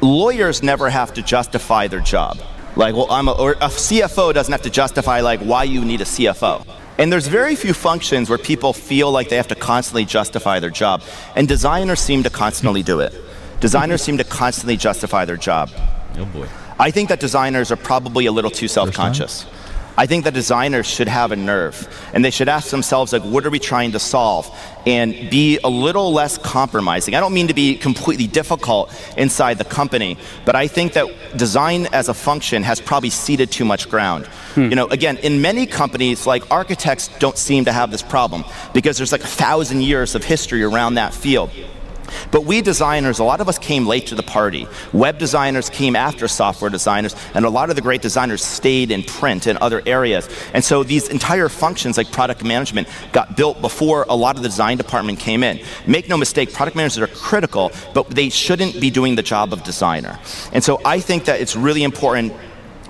lawyers never have to justify their job. Like, well, I'm a, or a CFO doesn't have to justify like why you need a CFO. And there's very few functions where people feel like they have to constantly justify their job. And designers seem to constantly do it. Designers seem to constantly justify their job. Oh boy. I think that designers are probably a little too self-conscious. I think that designers should have a nerve and they should ask themselves like what are we trying to solve and be a little less compromising. I don't mean to be completely difficult inside the company, but I think that design as a function has probably ceded too much ground. Hmm. You know, again, in many companies like architects don't seem to have this problem because there's like a thousand years of history around that field. But we designers, a lot of us came late to the party. Web designers came after software designers, and a lot of the great designers stayed in print and other areas. And so these entire functions like product management got built before a lot of the design department came in. Make no mistake, product managers are critical, but they shouldn't be doing the job of designer. And so I think that it's really important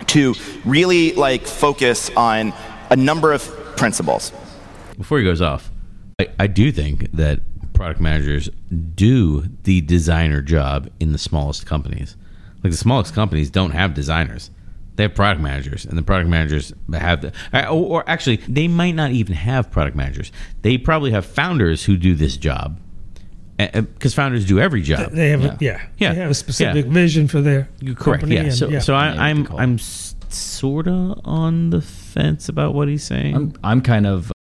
to really like focus on a number of principles. Before he goes off, I, I do think that product managers do the designer job in the smallest companies. Like the smallest companies don't have designers. They have product managers, and the product managers have the, uh, or, or actually, they might not even have product managers. They probably have founders who do this job, because founders do every job. They have Yeah. a, yeah, Yeah. they have a specific Yeah. vision for their Correct. company Yeah. and- So, yeah. so I, Yeah, I'm. I'm sort of on the fence about what he's saying. I'm I'm kind of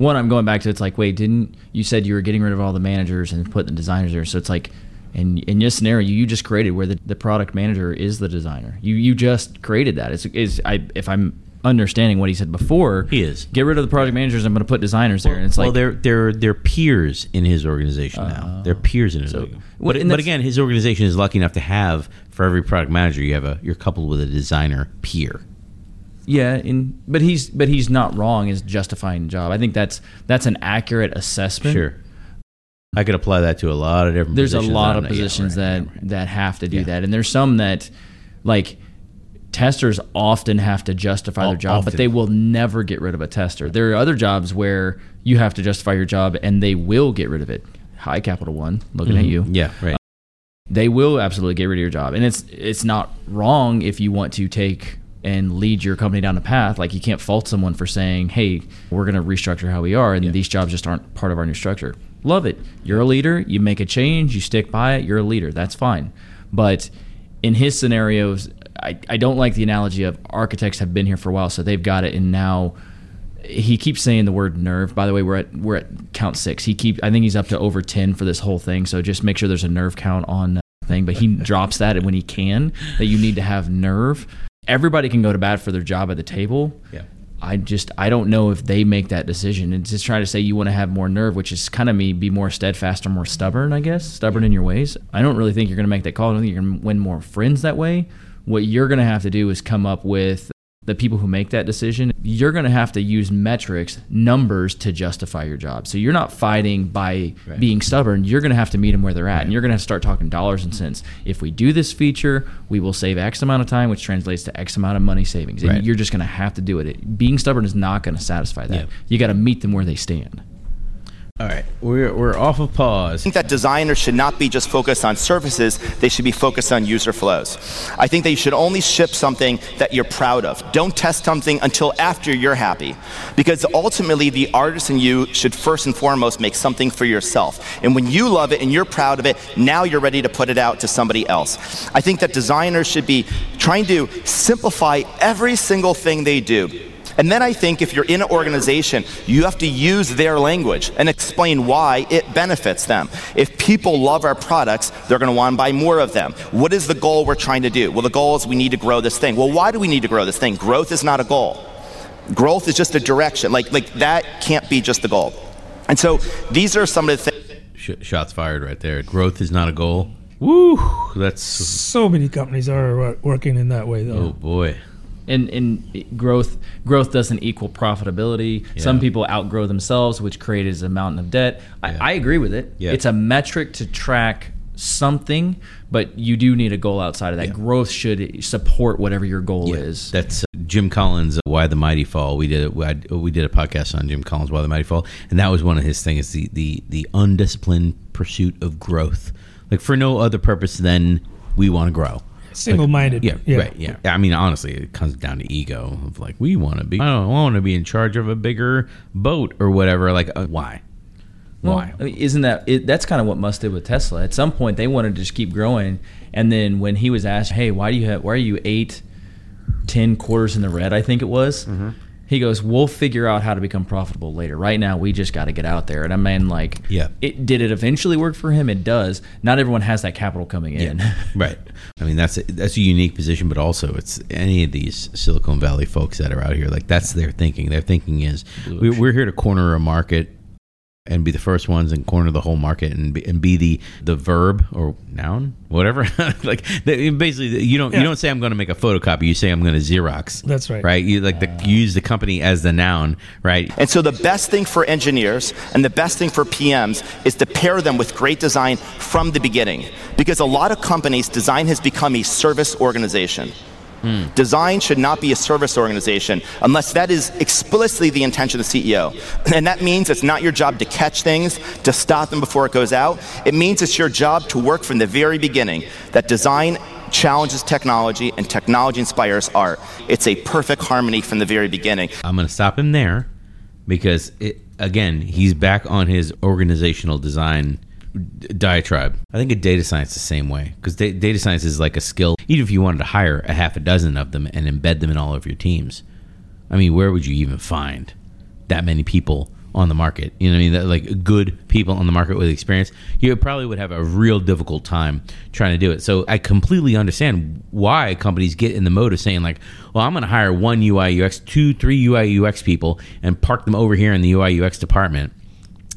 one. I'm going back to it's like wait, didn't you said you were getting rid of all the managers and putting the designers there? So it's like. In, in your scenario, you just created where the, the product manager is the designer. You you just created that. It's is I if I'm understanding what he said before, He is. get rid of the project managers. I'm going to put designers there, and it's like well, they're they're they're peers in his organization now. Oh. They're peers in his. so- organization. well, but but again, his organization is lucky enough to have for every product manager you have a you're coupled with a designer peer. Yeah, in but he's but he's not wrong is justifying the job. I think that's that's an accurate assessment. Sure, I could apply that to a lot of different. There's a lot of yeah, positions right, that right, that have to do Yeah. that, and there's some that like testers often have to justify Al- their job, but they will never get rid of a tester. There are other jobs where you have to justify your job, and they will get rid of it. Hi Capital One, looking at you, Mm-hmm. Yeah, right. they will absolutely get rid of your job, and it's it's not wrong if you want to take and lead your company down a path. Like you can't fault someone for saying, "Hey, we're going to restructure how we are, and these jobs just aren't part of our new structure." Love it. You're a leader. You make a change. You stick by it. You're a leader. That's fine. But in his scenarios, I, I don't like the analogy of architects have been here for a while, so they've got it, and now he keeps saying the word nerve. By the way, we're at we're at count six. He keep I think he's up to over ten for this whole thing. So just make sure there's a nerve count on thing. But he drops that when he can that you need to have nerve. Everybody can go to bat for their job at the table. Yeah. I just I don't know if they make that decision and just trying to say you want to have more nerve, which is kind of me be more steadfast or more stubborn, I guess, stubborn in your ways. I don't really think you're going to make that call. I don't think you're going to win more friends that way. What you're going to have to do is come up with the people who make that decision, you're going to have to use metrics, numbers to justify your job. So you're not fighting by Right. being stubborn. You're going to have to meet them where they're at. And you're going to have to start talking dollars and cents. If we do this feature, we will save X amount of time, which translates to X amount of money savings. And Right. you're just going to have to do it. it. Being stubborn is not going to satisfy that. Yeah. You got to meet them where they stand. All right, we're we're off of pause. I think that designers should not be just focused on services, they should be focused on user flows. I think that you should only ship something that you're proud of. Don't test something until after you're happy. Because ultimately, the artist in you should first and foremost make something for yourself. And when you love it and you're proud of it, now you're ready to put it out to somebody else. I think that designers should be trying to simplify every single thing they do. And then I think if you're in an organization, you have to use their language and explain why it benefits them. If people love our products, they're going to want to buy more of them. What is the goal we're trying to do? Well, the goal is we need to grow this thing. Well, why do we need to grow this thing? Growth is not a goal. Growth is just a direction. Like, like that can't be just the goal. And so these are some of the things. Sh- shots fired right there. Growth is not a goal. Woo! That's So many companies are uh, working in that way, though. oh boy. And and growth growth doesn't equal profitability. Some people outgrow themselves, which creates a mountain of debt. I, Yeah. I agree with it. Yeah. It's a metric to track something, but you do need a goal outside of that. Yeah. Growth should support whatever your goal is. That's uh, Jim Collins. uh, Why the Mighty Fall. We did a, we did a podcast on Jim Collins. Why the Mighty Fall, and that was one of his things. The the the undisciplined pursuit of growth, like for no other purpose than we want to grow. Single-minded. Yeah, right. Yeah. I mean, honestly, it comes down to ego of like we want to be. I don't want to be in charge of a bigger boat or whatever. Like, uh, why? Well, Why? I mean, isn't that it, that's kind of what Musk did with Tesla? At some point, they wanted to just keep growing, and then when he was asked, "Hey, why do you have? Why are you eight, ten quarters in the red?" I think it was. Mm-hmm. He goes, "We'll figure out how to become profitable later. Right now, we just got to get out there." And I mean, like, Yeah. it did it eventually work for him? It does. Not everyone has that capital coming in. right. I mean, that's a, that's a unique position, but also it's any of these Silicon Valley folks that are out here. Like that's their thinking. Their thinking is we, we're here to corner a market and be the first ones and corner the whole market and be, and be the the verb or noun, whatever. like the, basically, you don't you don't say I'm going to make a photocopy. You say I'm going to Xerox. That's right. Right. You like the, you use the company as the noun. Right. And so the best thing for engineers and the best thing for PMs is to pair them with great design from the beginning. Because a lot of companies, design has become a service organization. Design should not be a service organization unless that is explicitly the intention of the CEO. And that means it's not your job to catch things, to stop them before it goes out. It means it's your job to work from the very beginning. That design challenges technology and technology inspires art. It's a perfect harmony from the very beginning. I'm going to stop him there because it, again, he's back on his organizational design diatribe. I think a data science the same way because da- data science is like a skill. Even if you wanted to hire a half a dozen of them and embed them in all of your teams, I mean, where would you even find that many people on the market? You know what I mean? That, like good people on the market with experience, you probably would have a real difficult time trying to do it. So I completely understand why companies get in the mode of saying like, well, I'm going to hire one UI UX, two, three UI UX people, and park them over here in the UI UX department.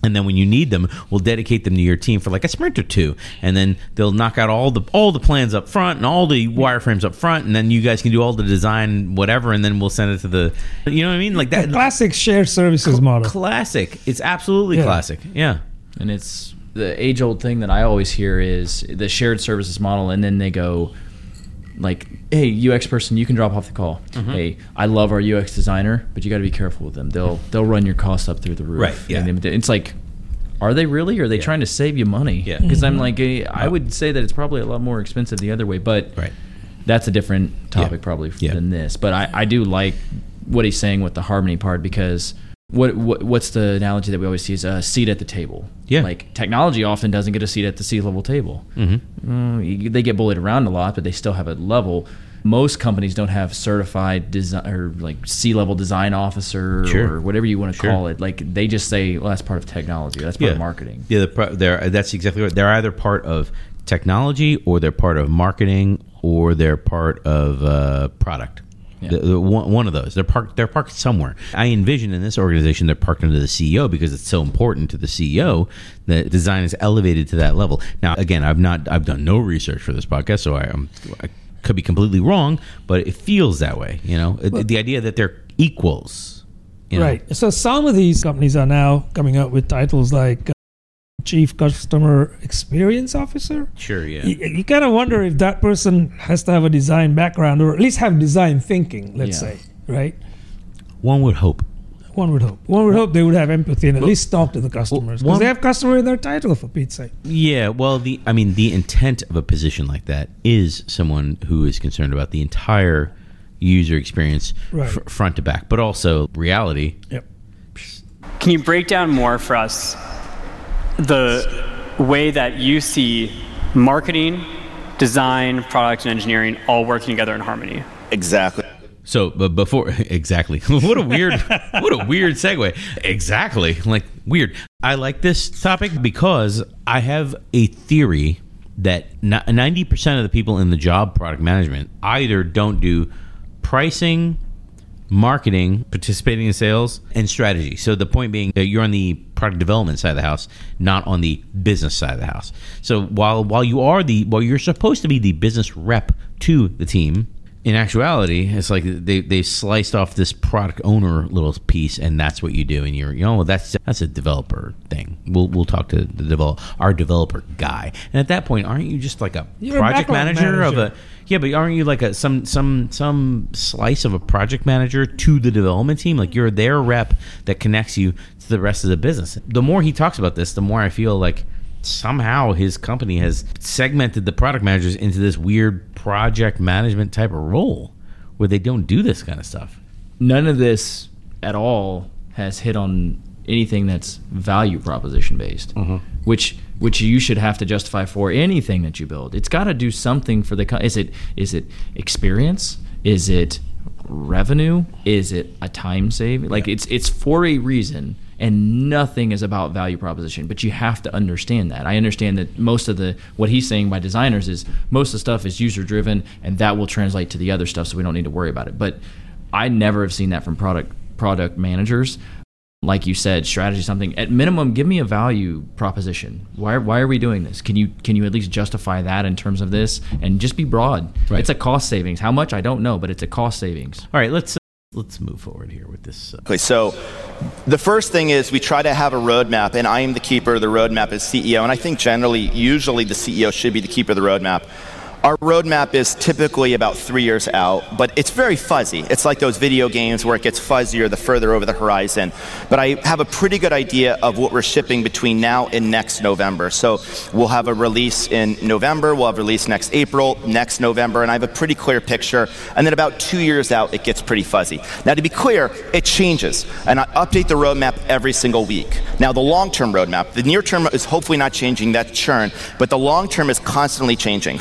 And then when you need them, we'll dedicate them to your team for like a sprint or two, and then they'll knock out all the all the plans up front and all the wireframes up front, and then you guys can do all the design, whatever, and then we'll send it to the, you know what I mean, like The that. classic shared services model. Classic. It's absolutely Yeah. classic. Yeah. And it's the age old thing that I always hear is the shared services model, and then they go like, "Hey, UX person, you can drop off the call. Mm-hmm. Hey, I love our UX designer, but you got to be careful with them. They'll they'll run your costs up through the roof. Right, yeah. And it's like, are they really? Or are they trying to save you money? Yeah. Because I'm like, eh, I would say that it's probably a lot more expensive the other way, but Right. that's a different topic Yeah. probably Yeah. than this. But I, I do like what he's saying with the harmony part because what, what what's the analogy that we always see is a seat at the table. Yeah. Like technology often doesn't get a seat at the C level table. Mm-hmm. they get bullied around a lot, but they still have a level. Most companies don't have certified design or like C level design officer Sure. or whatever you want to Sure. call it. Like they just say, well, that's part of technology. That's part of marketing. Yeah, the, pro- they're, that's exactly right. They're either part of technology or they're part of marketing or they're part of uh, product. Yeah. The- the one, one of those. They're parked. They're parked somewhere. I envision in this organization they're parked under the CEO because it's so important to the CEO that design is elevated to that level. Now, again, I've not. I've done no research for this podcast, so I, am I could be completely wrong, but it feels that way. You know, It- the idea that they're equals. You know? Right. So some of these companies are now coming out with titles like Chief Customer Experience Officer. Sure. Yeah. You, you kind of wonder if that person has to have a design background or at least have design thinking, let's Yeah. say, right? One would hope. One would hope. One would hope they would have empathy and at least talk to the customers because one- they have customer in their title for Pete's sake. Yeah, well, the I mean, the intent of a position like that is someone who is concerned about the entire user experience, Right. fr- front to back, but also reality. Yep. Can you break down more for us the way that you see marketing, design, product, and engineering all working together in harmony? Exactly. So, but before exactly, what a weird, what a weird segue. Exactly, like weird. I like this topic because I have a theory that ninety percent of the people in the job product management either don't do pricing, marketing, participating in sales, and strategy. So the point being that you're on the product development side of the house, not on the business side of the house. So while while you are the while you're supposed to be the business rep to the team, in actuality, it's like they they sliced off this product owner little piece, and that's what you do. And you're you know that's that's a developer thing. We'll we'll talk to the develop our developer guy. And at that point, aren't you just like a You're project backlog manager, of a yeah, but aren't you like a some some some slice of a project manager to the development team? Like you're their rep that connects you to the rest of the business. The more he talks about this, the more I feel like somehow his company has segmented the product managers into this weird project management type of role where they don't do this kind of stuff. none of this at all has hit on anything that's value proposition based, mm-hmm. which which you should have to justify for anything that you build. It's got to do something for the. co- Is it is it experience? Is it revenue? Is it a time save? Like it's it's for a reason. And nothing is about value proposition, but you have to understand that. I understand that most of the what he's saying by designers is most of the stuff is user driven, and that will translate to the other stuff, so we don't need to worry about it. But I never have seen that from product product managers. Like you said, strategy something. At minimum, give me a value proposition. Why, why are we doing this? Can you can you at least justify that in terms of this and just be broad? Right. It's a cost savings. How much I don't know, but it's a cost savings. All right, let's let's move forward here with this. Uh, Okay, so the first thing is we try to have a roadmap, and I am the keeper of the roadmap as CEO, and I think generally, usually the CEO should be the keeper of the roadmap. Our roadmap is typically about three years out, but it's very fuzzy. It's like those video games where it gets fuzzier the further over the horizon. But I have a pretty good idea of what we're shipping between now and next November. So we'll have a release in November, we'll have a release next April, next November, and I have a pretty clear picture. And then about two years out, it gets pretty fuzzy. Now, to be clear, it changes, and I update the roadmap every single week. Now, the long term roadmap, the near term is hopefully not changing, that's churn, but the long term is constantly changing.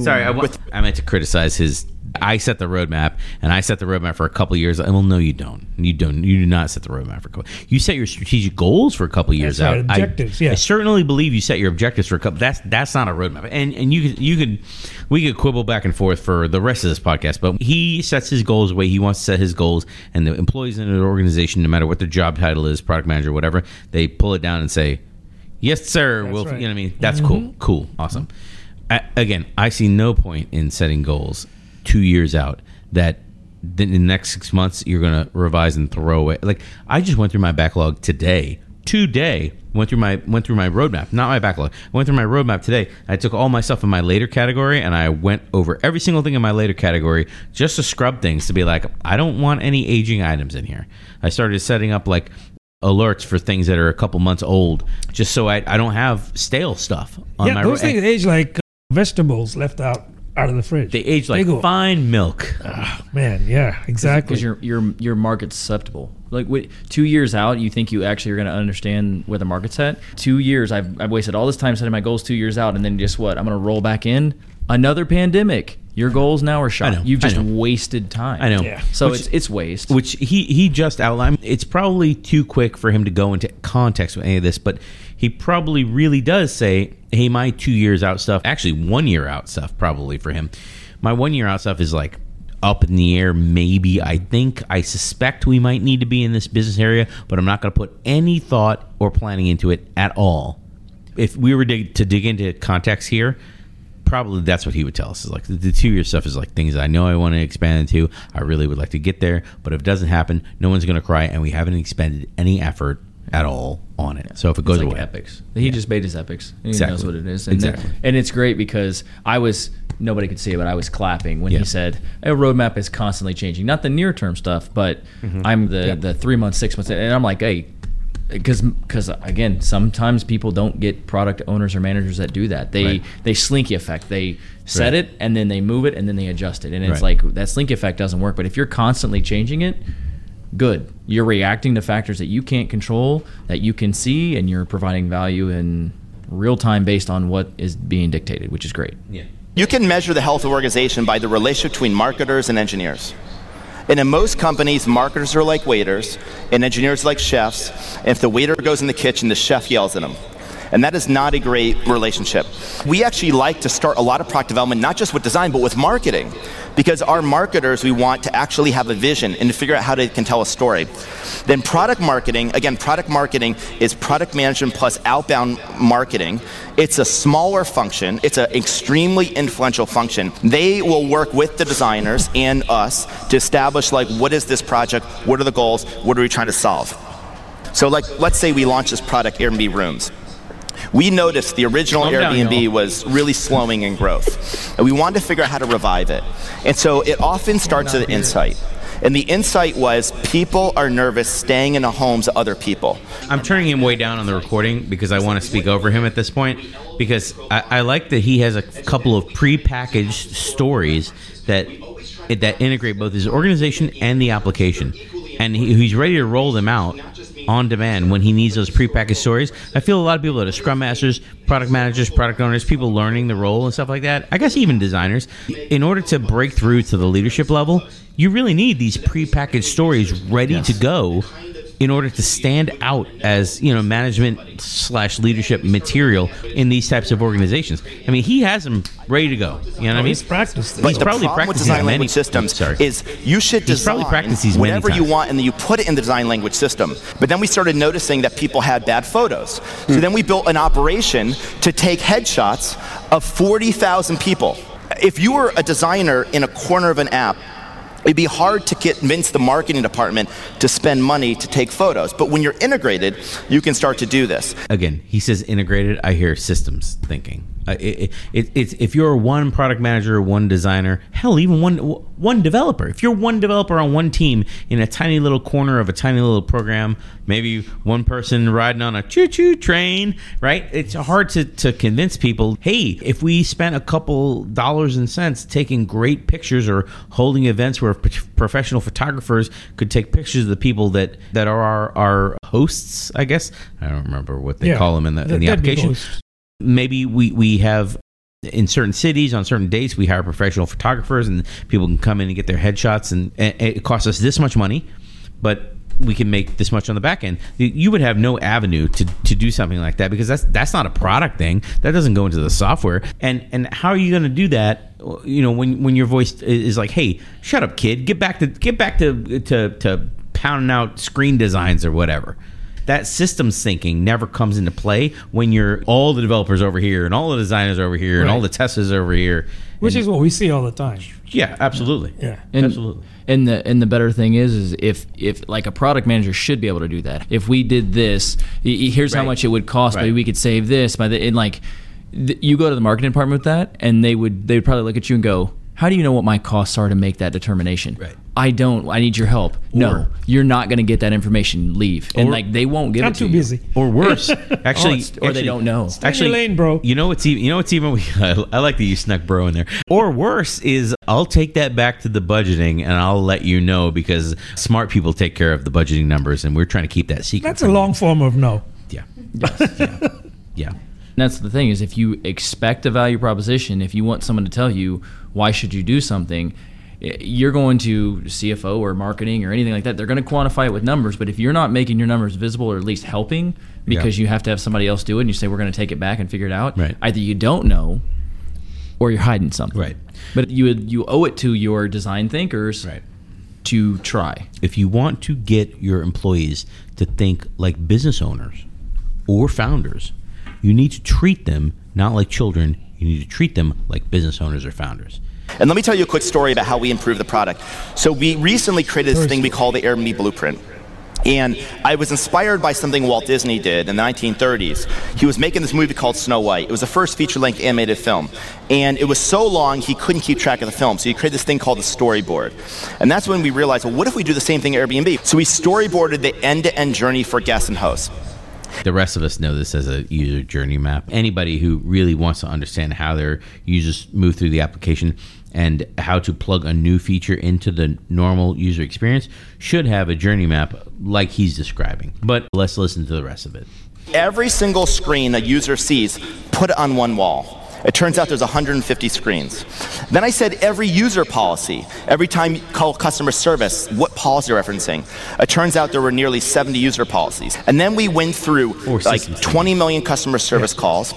Sorry, I, wa- I meant to criticize his. I set the roadmap, and I set the roadmap for a couple years. Well, no, you don't. You don't. You do not set the roadmap for a couple. You set your strategic goals for a couple years That's out. right, I- objectives, yeah. I certainly believe you set your objectives for a couple. That's that's not a roadmap. And and you could you could we could quibble back and forth for the rest of this podcast. But he sets his goals the way he wants to set his goals, and the employees in an organization, no matter what their job title is, product manager, whatever, they pull it down and say, "Yes, sir." we'll, right. you know what I mean? That's cool. Mm-hmm. Cool. Awesome. I, again, I see no point in setting goals two years out that in the next six months you're going to revise and throw away. Like I just went through my backlog today. Today went through my went through my roadmap, not my backlog. I went through my roadmap today. I took all my stuff in my later category and I went over every single thing in my later category just to scrub things to be like I don't want any aging items in here. I started setting up like alerts for things that are a couple months old just so I, I don't have stale stuff on yeah, my those things age like vegetables left out out of the fridge. They age like go, fine milk. Ah, man. Yeah, exactly. because your your your market's susceptible. Like wait, two years out, you think you actually are going to understand where the market's at. Two years, I've, I've wasted all this time setting my goals. Two years out, and then guess what? I'm going to roll back in another pandemic. Your goals now are shot. know, You've I just know. wasted time. I know. Yeah. So Which- it's it's waste. which he he just outlined. It's probably too quick for him to go into context with any of this, but he probably really does say, "Hey, my two years out stuff, actually one year out stuff, probably for him. My one year out stuff is like." Up in the air, maybe. I think, I suspect we might need to be in this business area, but I'm not going to put any thought or planning into it at all. If we were to, to dig into context here, probably that's what he would tell us is like the, the two year stuff is like things I know I want to expand into. I really would like to get there, but if it doesn't happen, no one's going to cry, and we haven't expended any effort at all on it. So if it goes like away, epics. He just made his epics. He Exactly. knows what it is. And Exactly. and it's great because I was nobody could see it, but I was clapping when Yeah. he said a roadmap is constantly changing. Not the near term stuff, but Mm-hmm. I'm the the three months, six months, and I'm like, hey. Because, because again, sometimes people don't get product owners or managers that do that. They Right. they slinky effect. They set Right. it and then they move it and then they adjust it, and it's Right. like that slinky effect doesn't work. But if you're constantly changing it, good. You're reacting to factors that you can't control, that you can see, and you're providing value in real time based on what is being dictated, which is great. yeah. You can measure the health of organization by the relationship between marketers and engineers. And in most companies, marketers are like waiters, and engineers are like chefs. And if the waiter goes in the kitchen, the chef yells at him. And that is not a great relationship. We actually like to start a lot of product development, not just with design, but with marketing. Because our marketers, we want to actually have a vision and to figure out how they can tell a story. Then product marketing, again, product marketing is product management plus outbound marketing. It's a smaller function. It's an extremely influential function. They will work with the designers and us to establish like what is this project, what are the goals, what are we trying to solve. So like let's say we launch this product Airbnb Rooms. We noticed the original down, Airbnb y'all. was really slowing in growth. And we wanted to figure out how to revive it. And so it often starts with an insight. And the insight was people are nervous staying in the homes of other people. I'm turning him way down on the recording because I want to speak over him at this point. Because I, I like that he has a couple of pre-packaged stories that that integrate both his organization and the application, and he, he's ready to roll them out on demand when he needs those pre-packaged stories. I feel a lot of people that are scrum masters, product managers, product owners, people learning the role and stuff like that. I guess even designers, in order to break through to the leadership level, you really need these pre-packaged stories ready to go in order to stand out as you know management slash leadership material in these types of organizations. I mean, he has them ready to go. You know what I oh, mean? he's practiced. But He's the probably problem with practicing design many- language systems Sorry. is you should He's design probably practiced these many whatever you want and then you put it in the design language system. But then we started noticing that people had bad photos. So hmm. then we built an operation to take headshots of 40,000 people. If you were a designer in a corner of an app, It'd be hard to convince the marketing department to spend money to take photos. But when you're integrated, you can start to do this. Again, he says integrated. I hear systems thinking. Uh, it, it, it's if you're one product manager, one designer, hell, even one one developer. If you're one developer on one team in a tiny little corner of a tiny little program, maybe one person riding on a choo-choo train, right? It's hard to, to convince people. Hey, if we spent a couple dollars and cents taking great pictures or holding events where p- professional photographers could take pictures of the people that that are our, our hosts, I guess I don't remember what they Yeah. call them in the, in the application maybe we we have in certain cities on certain dates we hire professional photographers and people can come in and get their headshots and, and it costs us this much money but we can make this much on the back end. You would have no avenue to, to do something like that because that's that's not a product thing. That doesn't go into the software. And and how are you going to do that you know when when your voice is like hey shut up kid. Get back to get back to to, to pounding out screen designs or whatever that systems thinking never comes into play when you're all the developers over here and all the designers over here and all the testers over here. which And- is what we see all the time. yeah, absolutely. Yeah. And, absolutely. And the and the better thing is is if if like a product manager should be able to do that. If we did this, y- y- here's how Right. much it would cost. Maybe Right. we could save this by the and like th- you go to the marketing department with that, and they would they would probably look at you and go, How do you know what my costs are to make that determination? Right. I don't. I need your help. no, you're not going to get that information. Leave. And Or- like they won't give I'm it to too busy. Or worse, actually, it's- or they don't know. Stay in your lane, bro. You know what's even? You know what's even? I, I like that you snuck bro in there. Or worse is I'll take that back to the budgeting and I'll let you know because smart people take care of the budgeting numbers and we're trying to keep that secret. That's a from you. long form of no. Yeah. yeah. Yeah. And that's the thing is if you expect a value proposition, if you want someone to tell you why should you do something, eh, you're going to CFO or marketing or anything like that. They're going to quantify it with numbers, but if you're not making your numbers visible or at least helping because Yeah. you have to have somebody else do it and you say we're going to take it back and figure it out, Right. either you don't know or you're hiding something. Right. But you you owe it to your design thinkers Right. to try. If you want to get your employees to think like business owners or founders, you need to treat them not like children. You need to treat them like business owners or founders. And let me tell you a quick story about how we improve the product. So we recently created this thing we call the Airbnb Blueprint. And I was inspired by something Walt Disney did in the 1930s. He was making this movie called Snow White. It was the first feature-length animated film. And it was so long he couldn't keep track of the film. So he created this thing called the storyboard. And that's when we realized, well, what if we do the same thing at Airbnb? So we storyboarded the end-to-end journey for guests and hosts. The rest of us know this as a user journey map. Anybody who really wants to understand how their users move through the application and how to plug a new feature into the normal user experience should have a journey map like he's describing. But let's listen to the rest of it. Every single screen a user sees, put it on one wall. It turns out there's 150 screens. Then I said every user policy. Every time you call customer service, what policy are you referencing? It turns out there were nearly 70 user policies. And then we went through Or like 20 million customer service calls.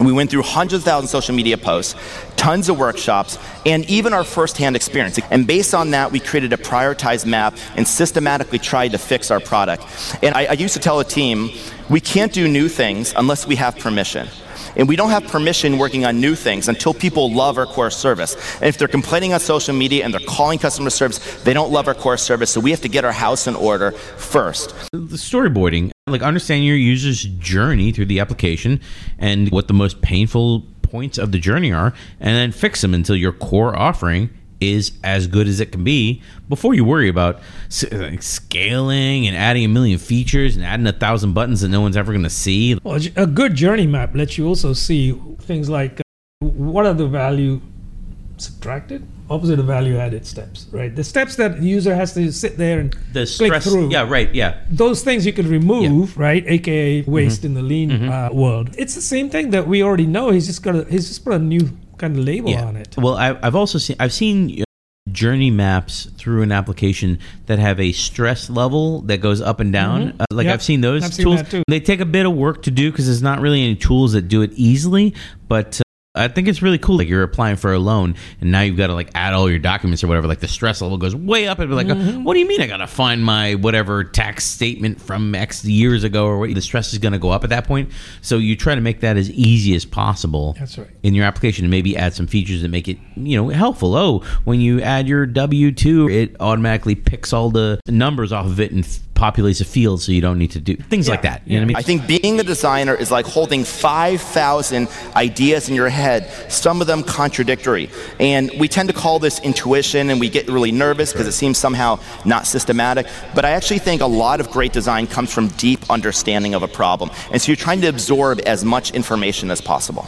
We went through hundreds of thousands of social media posts, tons of workshops, and even our firsthand experience. And based on that, we created a prioritized map and systematically tried to fix our product. And I, I used to tell a team, we can't do new things unless we have permission. And we don't have permission working on new things until people love our core service. And if they're complaining on social media and they're calling customer service, they don't love our core service. So we have to get our house in order first. the storyboarding, like understanding your user's journey through the application and what the most painful points of the journey are, and then fix them until your core offering is as good as it can be before you worry about scaling and adding a million features and adding a thousand buttons that no one's ever going to see. Well, a good journey map lets you also see things like uh, what are the value subtracted, opposite of value added steps, right? The steps that the user has to sit there and The click through. yeah, right, yeah. Those things you could remove, right? AKA waste in the lean uh, world. It's the same thing that we already know. He's just got. A, he's just put a new kind of label on it. Well, I, I've also seen I've seen uh, journey maps through an application that have a stress level that goes up and down. Uh, like Yep. I've seen those I've seen tools. too. They take a bit of work to do because there's not really any tools that do it easily, but. Uh, I think it's really cool. Like you're applying for a loan, and now you've got to like add all your documents or whatever. Like the stress level goes way up, and be like, Mm-hmm. "What do you mean? I got to find my whatever tax statement from X years ago?" Or what? The stress is going to go up at that point. So you try to make that as easy as possible That's right. in your application and maybe add some features that make it you know helpful oh when you add your w2 it automatically picks all the numbers off of it and populates a field so you don't need to do things like that you know what i mean I think being a designer is like holding 5,000 ideas in your head, some of them contradictory. And we tend to call this intuition and we get really nervous because it seems somehow not systematic. But I actually think a lot of great design comes from deep understanding of a problem. And so you're trying to absorb as much information as possible.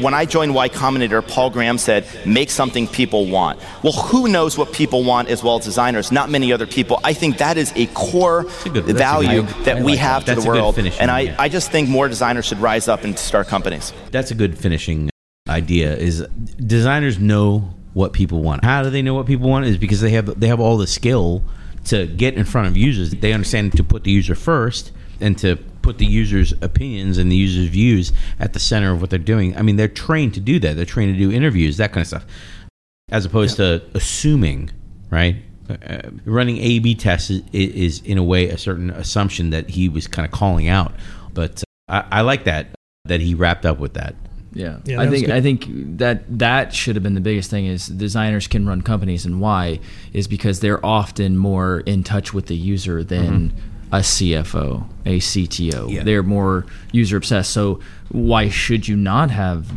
When I joined Y Combinator, Paul Graham said, make something people want. Well, who knows what people want as well as designers? Not many other people. I think that is a core a good- value good- that I we like have that. to the world. And I, yeah. I just think more designers should rise up and start companies. that's a good finishing idea is designers know what people want how do they know what people want is because they have they have all the skill to get in front of users they understand to put the user first and to put the user's opinions and the user's views at the center of what they're doing i mean they're trained to do that they're trained to do interviews that kind of stuff as opposed to assuming, right? Uh, running A/B tests is, is, in a way, a certain assumption that he was kind of calling out. But uh, I, I like that that he wrapped up with that. Yeah, Yeah, I that was think good. I think that that should have been the biggest thing is designers can run companies and why is because they're often more in touch with the user than a CFO, a CTO. Mm-hmm. Yeah. They're more user obsessed. So why should you not have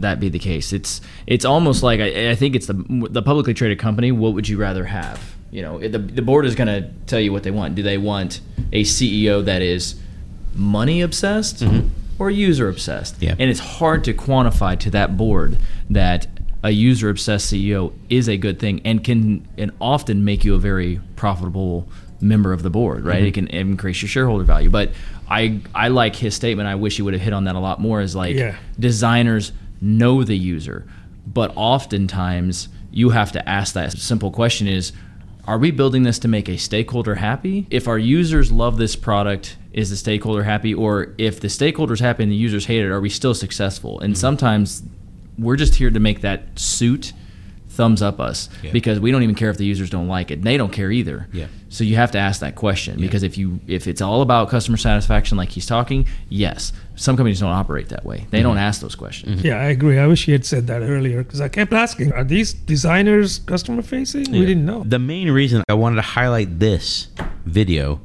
that be the case. It's it's almost like I, I think it's the the publicly traded company. What would you rather have? You know, the the board is going to tell you what they want. Do they want a CEO that is money obsessed or user obsessed? Yeah. And it's hard to quantify to that board that a user obsessed CEO is a good thing and can and often make you a very profitable member of the board, right? Mm-hmm. It can increase your shareholder value. But I I like his statement. I wish he would have hit on that a lot more. Is like Yeah. designers know the user, but oftentimes you have to ask that simple question: Is are we building this to make a stakeholder happy? If our users love this product, is the stakeholder happy? Or if the stakeholder's happy and the users hate it, are we still successful? And mm-hmm. sometimes we're just here to make that suit thumbs up us Yeah. because we don't even care if the users don't like it. They don't care either. Yeah. So you have to ask that question because if you if it's all about customer satisfaction like he's talking, yes. Some companies don't operate that way. They mm-hmm. don't ask those questions. Mm-hmm. Yeah, I agree. I wish he had said that earlier because I kept asking, are these designers customer facing? We didn't know. The main reason I wanted to highlight this video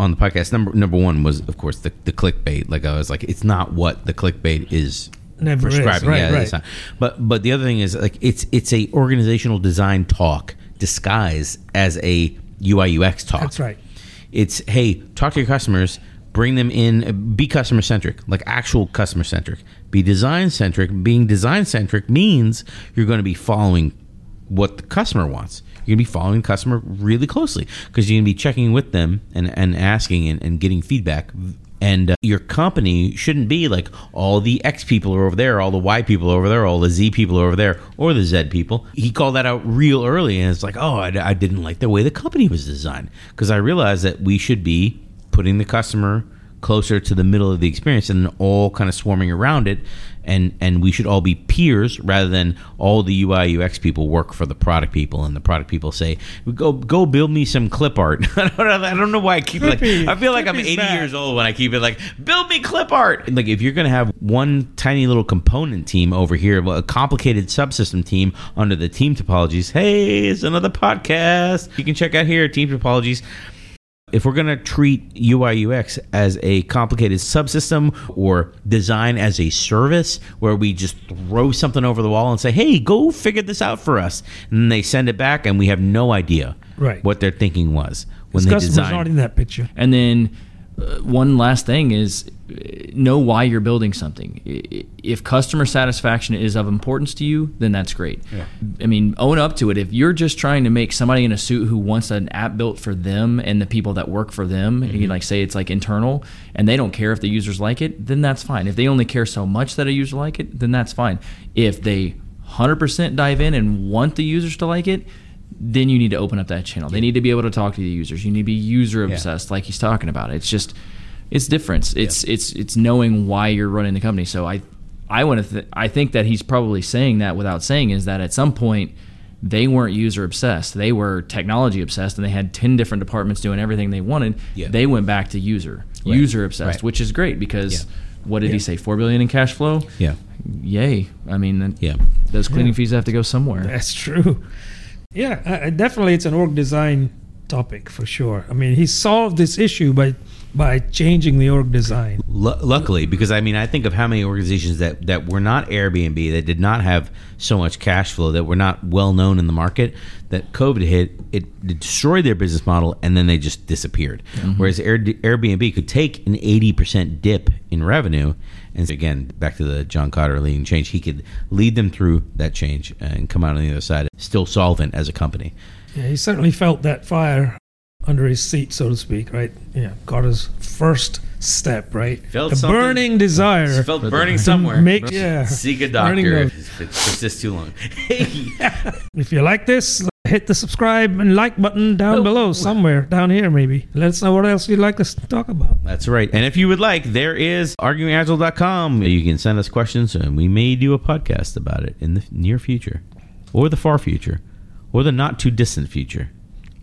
on the podcast number number one was of course the, the clickbait. Like I was like, it's not what the clickbait is Never is. prescribing. Right, yeah, right. not. But but the other thing is like it's it's a organizational design talk disguised as a UI UX talk. That's right. It's hey, talk to your customers, bring them in, uh, be customer centric, like actual customer centric. Be design centric. Being design centric means you're going to be following what the customer wants. You're going to be following the customer really closely because you're going to be checking with them and, and asking and, and getting feedback. And uh, your company shouldn't be like all the X people are over there, all the Y people are over there, all the Z people are over there, or the Z people. He called that out real early, and it's like, oh, I, I didn't like the way the company was designed because I realized that we should be putting the customer closer to the middle of the experience and all kind of swarming around it. And and we should all be peers rather than all the UI UX people work for the product people and the product people say go go build me some clip art. I don't know, I don't know why I keep like I feel like I'm 80 back. years old when I keep it like build me clip art. Like if you're gonna have one tiny little component team over here a complicated subsystem team under the team topologies hey it's another podcast. You can check out here team topologies if we're going to treat UI UX as a complicated subsystem or design as a service where we just throw something over the wall and say, "Hey, go figure this out for us," and they send it back and we have no idea Right. what their thinking was when His they customers designed. not in that picture. And then one last thing is uh, know why you're building something. If customer satisfaction is of importance to you, then that's great. I mean, own up to it. If you're just trying to make somebody in a suit who wants an app built for them and the people that work for them, you like say it's like internal, and they don't care if the users like it, then that's fine. If they only care so much that a user like it, then that's fine. If they 100% dive in and want the users to like it, then you need to open up that channel. They need to be able to talk to the users. You need to be user obsessed, like he's talking about. It's just, it's different. It's it's it's knowing why you're running the company. So I, I want to. Th- I think that he's probably saying that without saying is that at some point they weren't user obsessed. They were technology obsessed, and they had ten different departments doing everything they wanted. Yeah. They went back to user, Right. user obsessed, Right. which is great because. Yeah. What did he say? Four billion in cash flow. yeah, Yay! I mean, yeah, those cleaning Yeah. fees have to go somewhere. That's true. Yeah, uh, definitely, it's an org design topic for sure. I mean, he solved this issue by by changing the org design. Lu luckily, because I mean, I think of how many organizations that that were not Airbnb, that did not have so much cash flow, that were not well known in the market. That COVID hit, it destroyed their business model, and then they just disappeared. Whereas Air, Airbnb could take an eighty percent dip in revenue, and again, back to the John Kotter leading change, he could lead them through that change and come out on the other side still solvent as a company. Yeah, he certainly felt that fire under his seat, so to speak, right? Yeah, Kotter's first step, right? Felt the something- burning desire. Felt burning somewhere. Make, yeah. Seek a doctor those- if it persists too long. If you like this, hit the subscribe and like button down Oh. below, somewhere down here, maybe. Let us know what else you'd like us to talk about. That's right. And if you would like, there is arguingagile.com. You can send us questions and we may do a podcast about it in the near future or the far future or the not too distant future.